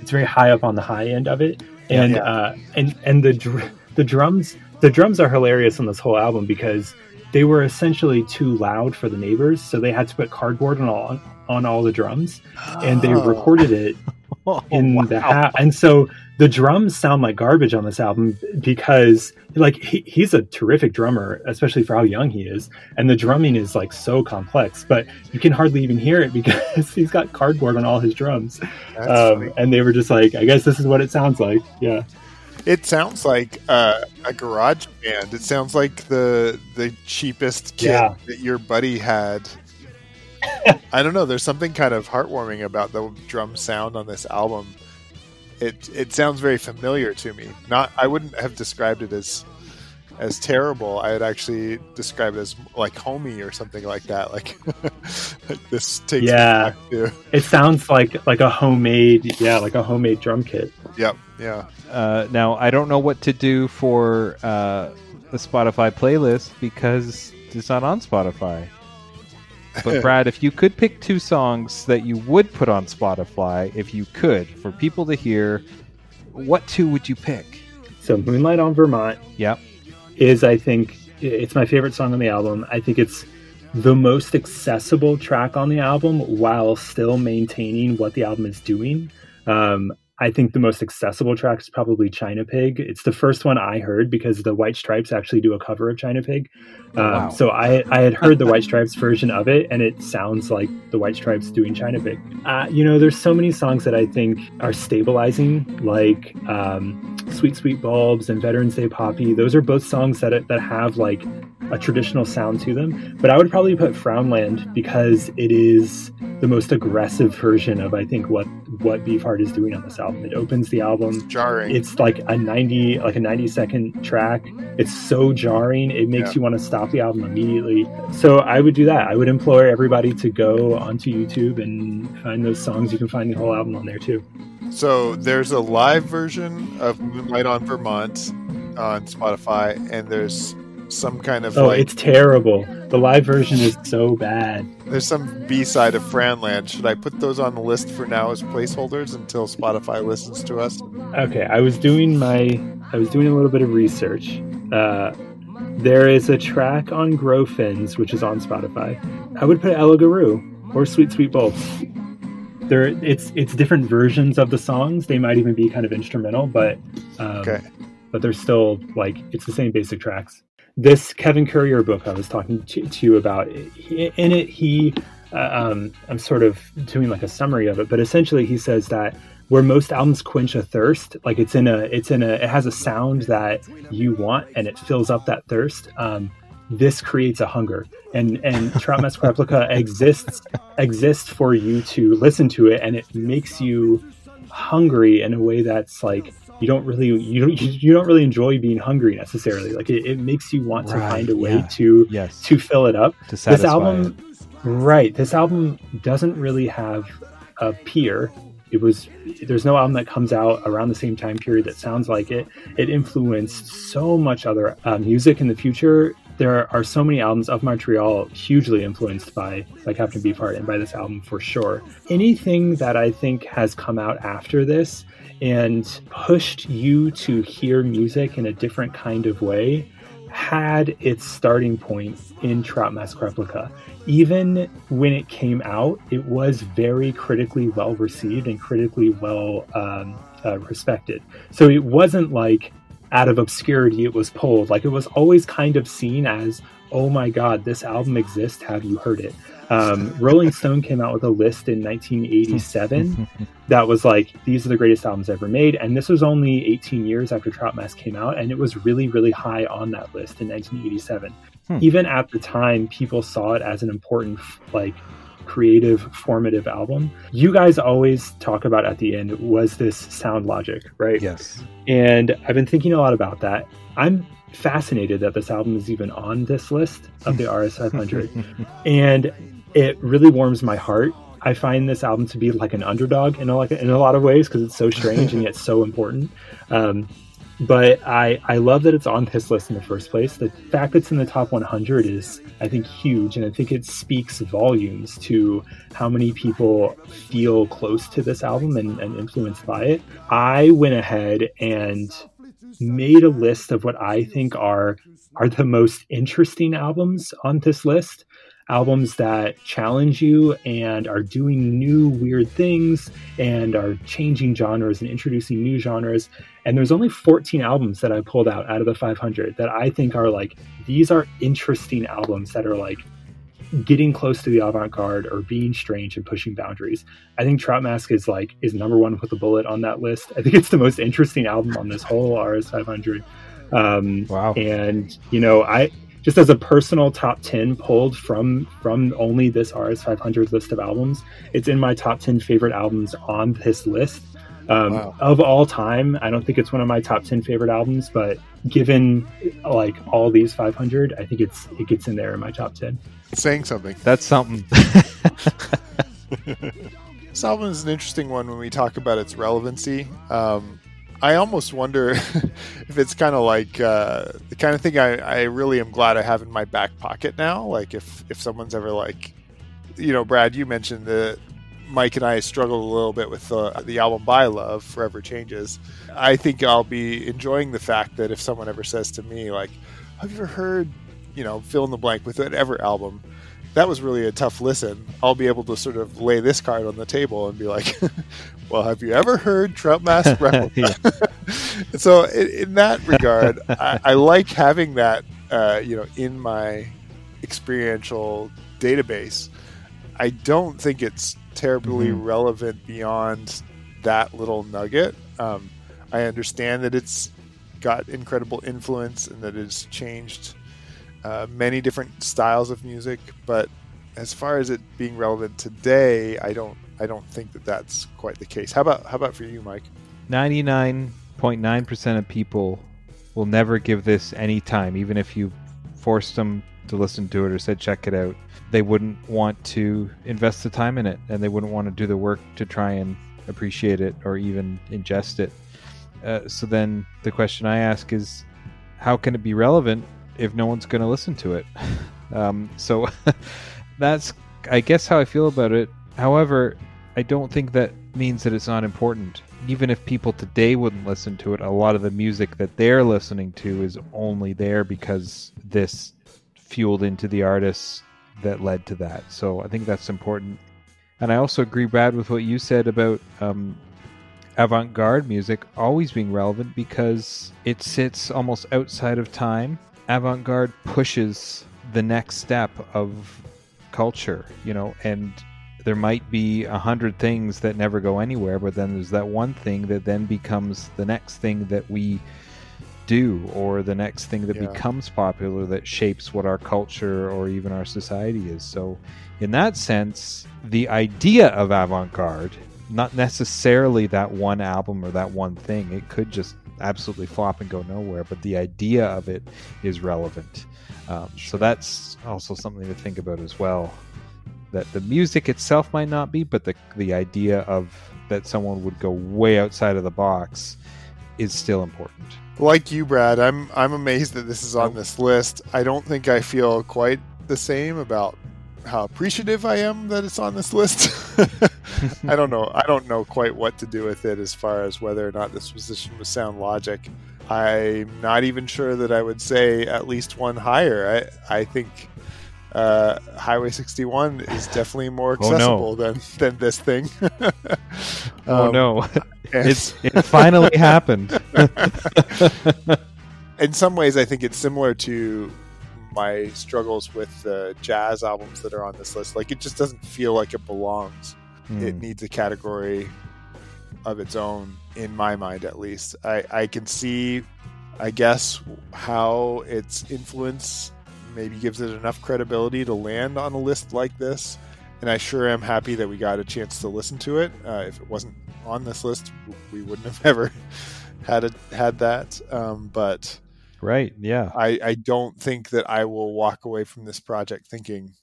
it's very high up on the high end of it, and Yeah. uh, and and the dr- the drums the drums are hilarious on this whole album because they were essentially too loud for the neighbors, so they had to put cardboard on all on all the drums, and they Oh. recorded it Oh, in wow. the ha- and so the drums sound like garbage on this album because like he, he's a terrific drummer especially for how young he is and the drumming is like so complex but you can hardly even hear it because he's got cardboard on all his drums um, and they were just like i guess this is what it sounds like yeah It sounds like uh, a garage band. It sounds like the the cheapest kit Yeah. that your buddy had. I don't know. There's something kind of heartwarming about the drum sound on this album. It it sounds very familiar to me. Not I wouldn't have described it as as terrible. I would actually describe it as like homey or something like that. Like, like this takes me Yeah. back to it sounds like like a homemade yeah like a homemade drum kit yep yeah. Uh, now I don't know what to do for uh, the Spotify playlist because it's not on Spotify. But Brad, if you could pick two songs that you would put on Spotify, if you could, for people to hear, what two would you pick? so moonlight on vermont Yep. is I think it's my favorite song on the album. I think it's the most accessible track on the album while still maintaining what the album is doing. Um, I think the most accessible track is probably China Pig. It's the first one I heard because the White Stripes actually do a cover of China Pig. Um, wow. So I, I had heard the White Stripes version of it, and it sounds like the White Stripes doing China Pig. Uh, you know, there's so many songs that I think are stabilizing, like um, Sweet Sweet Bulbs and Veterans Day Poppy. Those are both songs that that have like a traditional sound to them. But I would probably put Frownland because it is the most aggressive version of I think what what Beefheart is doing on this album. It opens the album. Jarring. it's like a 90 like a 90 second track. It's so jarring. It makes Yeah. you want to stop the album immediately. So i would do that. I would implore everybody to go onto youtube and find those songs. You can find the whole album on there too. So there's a live version of Moonlight on Vermont on Spotify, and there's some kind of oh like it's terrible the live version is so bad there's some B side of Frownland. Should I put those on the list for now as placeholders until Spotify listens to us? okay i was doing my i was doing a little bit of research uh there is a track on grow fins which is on spotify i would put ella Guru or sweet sweet bulbs there it's it's different versions of the songs they might even be kind of instrumental but um, Okay. but they're still like it's the same basic tracks. This Kevin Courrier book I was talking to, to you about, in it he, uh, um, I'm sort of doing like a summary of it, but essentially he says that where most albums quench a thirst, like it's in a, it's in a, it has a sound that you want and it fills up that thirst. Um, this creates a hunger and and trout mask replica exists exists for you to listen to it and it makes you hungry in a way that's like you don't really you don't you don't really enjoy being hungry necessarily like it, it makes you want to find a way yeah. to yes. to fill it up this album it. right this album doesn't really have a peer it was there's no album that comes out around the same time period that sounds like it it influenced so much other uh, music in the future there are so many albums of Montreal hugely influenced by by Captain Beefheart and by this album for sure. Anything that I think has come out after this and pushed you to hear music in a different kind of way had its starting point in Trout Mask Replica. Even when it came out, it was very critically well received and critically well um, uh, respected. So it wasn't like out of obscurity it was pulled. Like it was always kind of seen as, oh my god, this album exists. Have you heard it? Um, Rolling Stone came out with a list in 1987 that was like, these are the greatest albums ever made. And this was only 18 years after Trout Mask came out, and it was really, really high on that list in 1987. Hmm. Even at the time, people saw it as an important, like, creative, formative album. You guys always talk about at the end, was this sound logic, right? Yes. And I've been thinking a lot about that. I'm fascinated that this album is even on this list of the RS500. and it really warms my heart. I find this album to be like an underdog in a, like, in a lot of ways because it's so strange and yet so important. Um, but I, I love that it's on this list in the first place. The fact that it's in the top 100 is, I think, huge. And I think it speaks volumes to how many people feel close to this album and, and influenced by it. I went ahead and made a list of what I think are are the most interesting albums on this list albums that challenge you and are doing new weird things and are changing genres and introducing new genres. And there's only 14 albums that I pulled out out of the 500 that I think are like, these are interesting albums that are like getting close to the avant-garde or being strange and pushing boundaries. I think Trout Mask is like is number one with a bullet on that list. I think it's the most interesting album on this whole RS 500. Um, wow! And you know, I just as a personal top 10 pulled from from only this rs500 list of albums it's in my top 10 favorite albums on this list. Um, wow. of all time i don't think it's one of my top 10 favorite albums but given like all these 500 i think it's it gets in there in my top 10 saying something. That's something. This album is an interesting one when we talk about its relevancy. Um, I almost wonder if it's kind of like uh, the kind of thing I, I really am glad I have in my back pocket now. Like if if someone's ever like, you know, Brad, you mentioned that Mike and I struggled a little bit with the, the album by Love, Forever Changes. I think I'll be enjoying the fact that if someone ever says to me like, "Have you ever heard, you know, fill in the blank with whatever album?" that was really a tough listen. I'll be able to sort of lay this card on the table and be like, "Well, have you ever heard Trout Mask Rap? so, in, in, that regard, I, I, like having that, uh, you know, in my experiential database. I don't think it's terribly mm-hmm. relevant beyond that little nugget. Um, I understand that it's got incredible influence and that it's changed uh, many different styles of music, but as far as it being relevant today, I don't I don't think that that's quite the case. How about how about for you, Mike? Ninety nine point nine percent of people will never give this any time, even if you forced them to listen to it or said check it out. They wouldn't want to invest the time in it, and they wouldn't want to do the work to try and appreciate it or even ingest it. Uh, so then the question I ask is, how can it be relevant if no one's going to listen to it. Um, so that's, I guess, how I feel about it. However, I don't think that means that it's not important. Even if people today wouldn't listen to it, a lot of the music that they're listening to is only there because this fueled into the artists that led to that. So I think that's important. And I also agree, Brad, with what you said about um, avant garde music always being relevant because it sits almost outside of time. Avant garde pushes the next step of culture, you know, and there might be a hundred things that never go anywhere, but then there's that one thing that then becomes the next thing that we do, or the next thing that Yeah. becomes popular that shapes what our culture or even our society is. So, in that sense, the idea of avant garde, not necessarily that one album or that one thing, it could just absolutely flop and go nowhere, but the idea of it is relevant. Um, so, that's also something to think about as well that the music itself might not be, but the the idea of that someone would go way outside of the box is still important. Like you, Brad, I'm I'm amazed that this is on this list. I don't think I feel quite the same about how appreciative I am that it's on this list. I don't know. I don't know quite what to do with it as far as whether or not this position was sound logic. I'm not even sure that I would say at least one higher. I I think uh, Highway 61 is definitely more Oh, no. accessible than than this thing. oh Um, no, it's it finally happened. in some ways, I think it's similar to my struggles with the jazz albums that are on this list. Like, it just doesn't feel like it belongs. It Hmm. needs a category of its own, in my mind, at least. I, I can see, I guess, how its influence maybe gives it enough credibility to land on a list like this. And I sure am happy that we got a chance to listen to it. Uh, if it wasn't on this list, we wouldn't have ever had it had that. Um, but right, yeah. I, I don't think that I will walk away from this project thinking,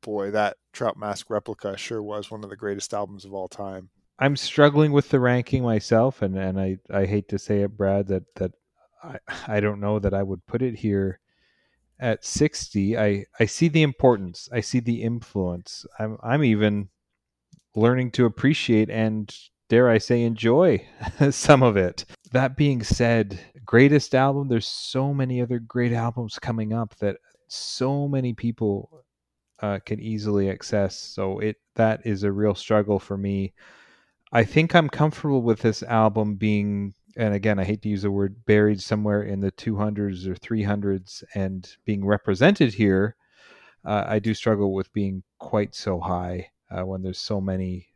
boy, that Trout Mask replica sure was one of the greatest albums of all time. I'm struggling with the ranking myself, and, and I, I hate to say it, Brad, that that I, I don't know that I would put it here at 60. I, I see the importance. I see the influence. I'm I'm even learning to appreciate and dare I say enjoy some of it. That being said, greatest album. There's so many other great albums coming up that so many people uh, can easily access. So it that is a real struggle for me. I think I'm comfortable with this album being, and again, I hate to use the word buried somewhere in the 200s or 300s and being represented here. Uh, I do struggle with being quite so high uh, when there's so many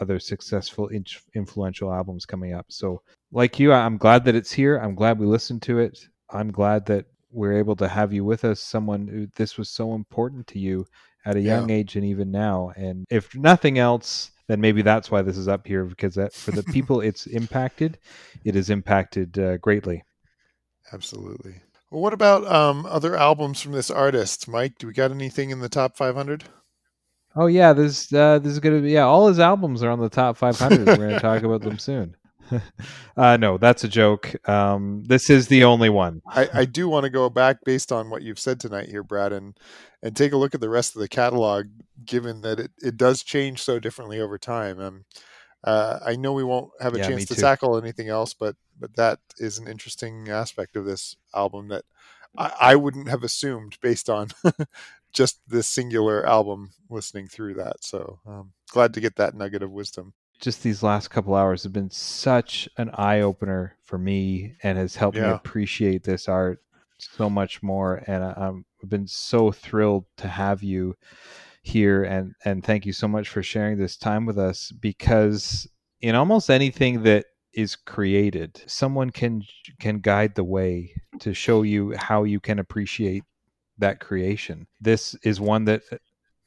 other successful, in- influential albums coming up. So, like you, I'm glad that it's here. I'm glad we listened to it. I'm glad that we're able to have you with us, someone who this was so important to you at a Yeah. young age and even now. And if nothing else, then maybe that's why this is up here because that, for the people it's impacted, it has impacted uh, greatly. Absolutely. Well, what about um, other albums from this artist, Mike? Do we got anything in the top 500? Oh yeah, this uh, this is gonna be yeah. All his albums are on the top 500. We're gonna talk about them soon. uh, no, that's a joke. Um, this is the only one. I, I do want to go back based on what you've said tonight here, Brad, and, and take a look at the rest of the catalog, given that it, it does change so differently over time. Um, uh, I know we won't have a Yeah, chance to too. tackle anything else, but but that is an interesting aspect of this album that I, I wouldn't have assumed based on just this singular album listening through that. So um, glad to get that nugget of wisdom. Just these last couple hours have been such an eye opener for me and has helped me appreciate this art so much more. And I- I'm, I've been so thrilled to have you here and and thank you so much for sharing this time with us because in almost anything that is created someone can can guide the way to show you how you can appreciate that creation this is one that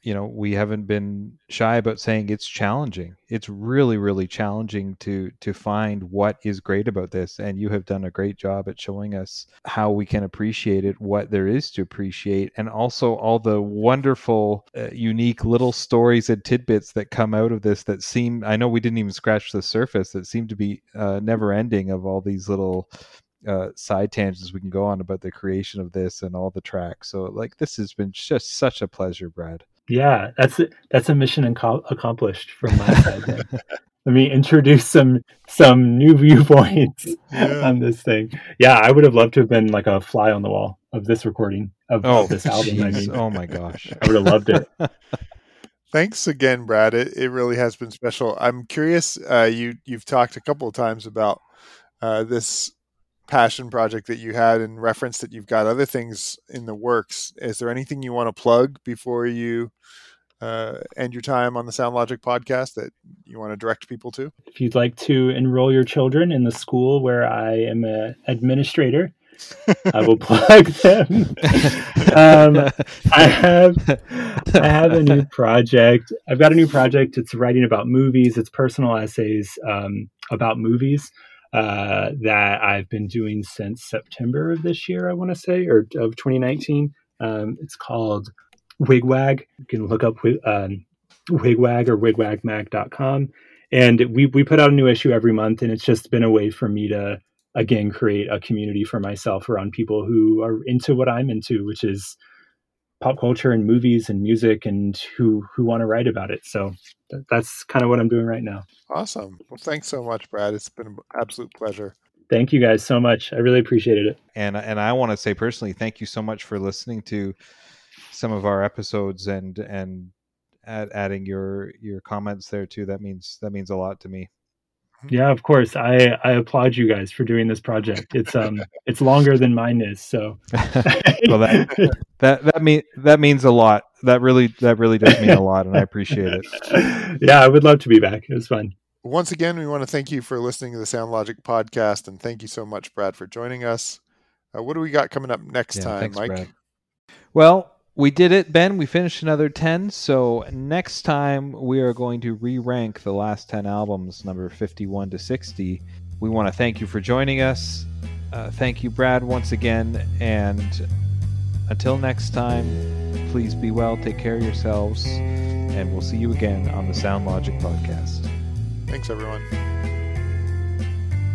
you know we haven't been shy about saying it's challenging. It's really really challenging to to find what is great about this and you have done a great job at showing us how we can appreciate it what there is to appreciate and also all the wonderful uh, unique little stories and tidbits that come out of this that seem i know we didn't even scratch the surface that seem to be uh, never ending of all these little uh, side tangents we can go on about the creation of this and all the tracks. So like this has been just such a pleasure brad Yeah, that's that's a mission inco- accomplished from my side. Let me introduce some some new viewpoints Yeah. on this thing. Yeah, I would have loved to have been like a fly on the wall of this recording of, Oh, this album. I mean, oh my gosh. I would have loved it. Thanks again, Brad. It, it really has been special. I'm curious. Uh, you you've talked a couple of times about uh, this passion project that you had and reference that you've got other things in the works. Is there anything you want to plug before you uh, end your time on the Sound Logic podcast that you want to direct people to? If you'd like to enroll your children in the school where I am an administrator, I will plug them. um, I have I have a new project. I've got a new project. It's writing about movies. It's personal essays um, about movies uh, that I've been doing since September of this year. I want to say, or of 2019. Um, it's called Wigwag. You can look up um, Wigwag or wigwagmag.com. And we, we put out a new issue every month, and it's just been a way for me to, again, create a community for myself around people who are into what I'm into, which is pop culture and movies and music and who, who want to write about it. So th- that's kind of what I'm doing right now. Awesome. Well, thanks so much, Brad. It's been an absolute pleasure. Thank you guys so much. I really appreciated it. And and I want to say personally, thank you so much for listening to some of our episodes and and add, adding your your comments there too. That means that means a lot to me. Yeah, of course. I I applaud you guys for doing this project. It's um it's longer than mine is, so well that that that mean that means a lot. That really that really does mean a lot and I appreciate it. Yeah, I would love to be back. It was fun. Once again, we want to thank you for listening to the Sound Logic podcast and thank you so much Brad for joining us. Uh, what do we got coming up next Yeah, time, thanks, Mike? Brad. Well, we did it, Ben. We finished another 10. So next time we are going to re rank the last 10 albums, number 51 to 60. We want to thank you for joining us. Uh, thank you, Brad, once again. And until next time, please be well, take care of yourselves, and we'll see you again on the Sound Logic podcast. Thanks everyone.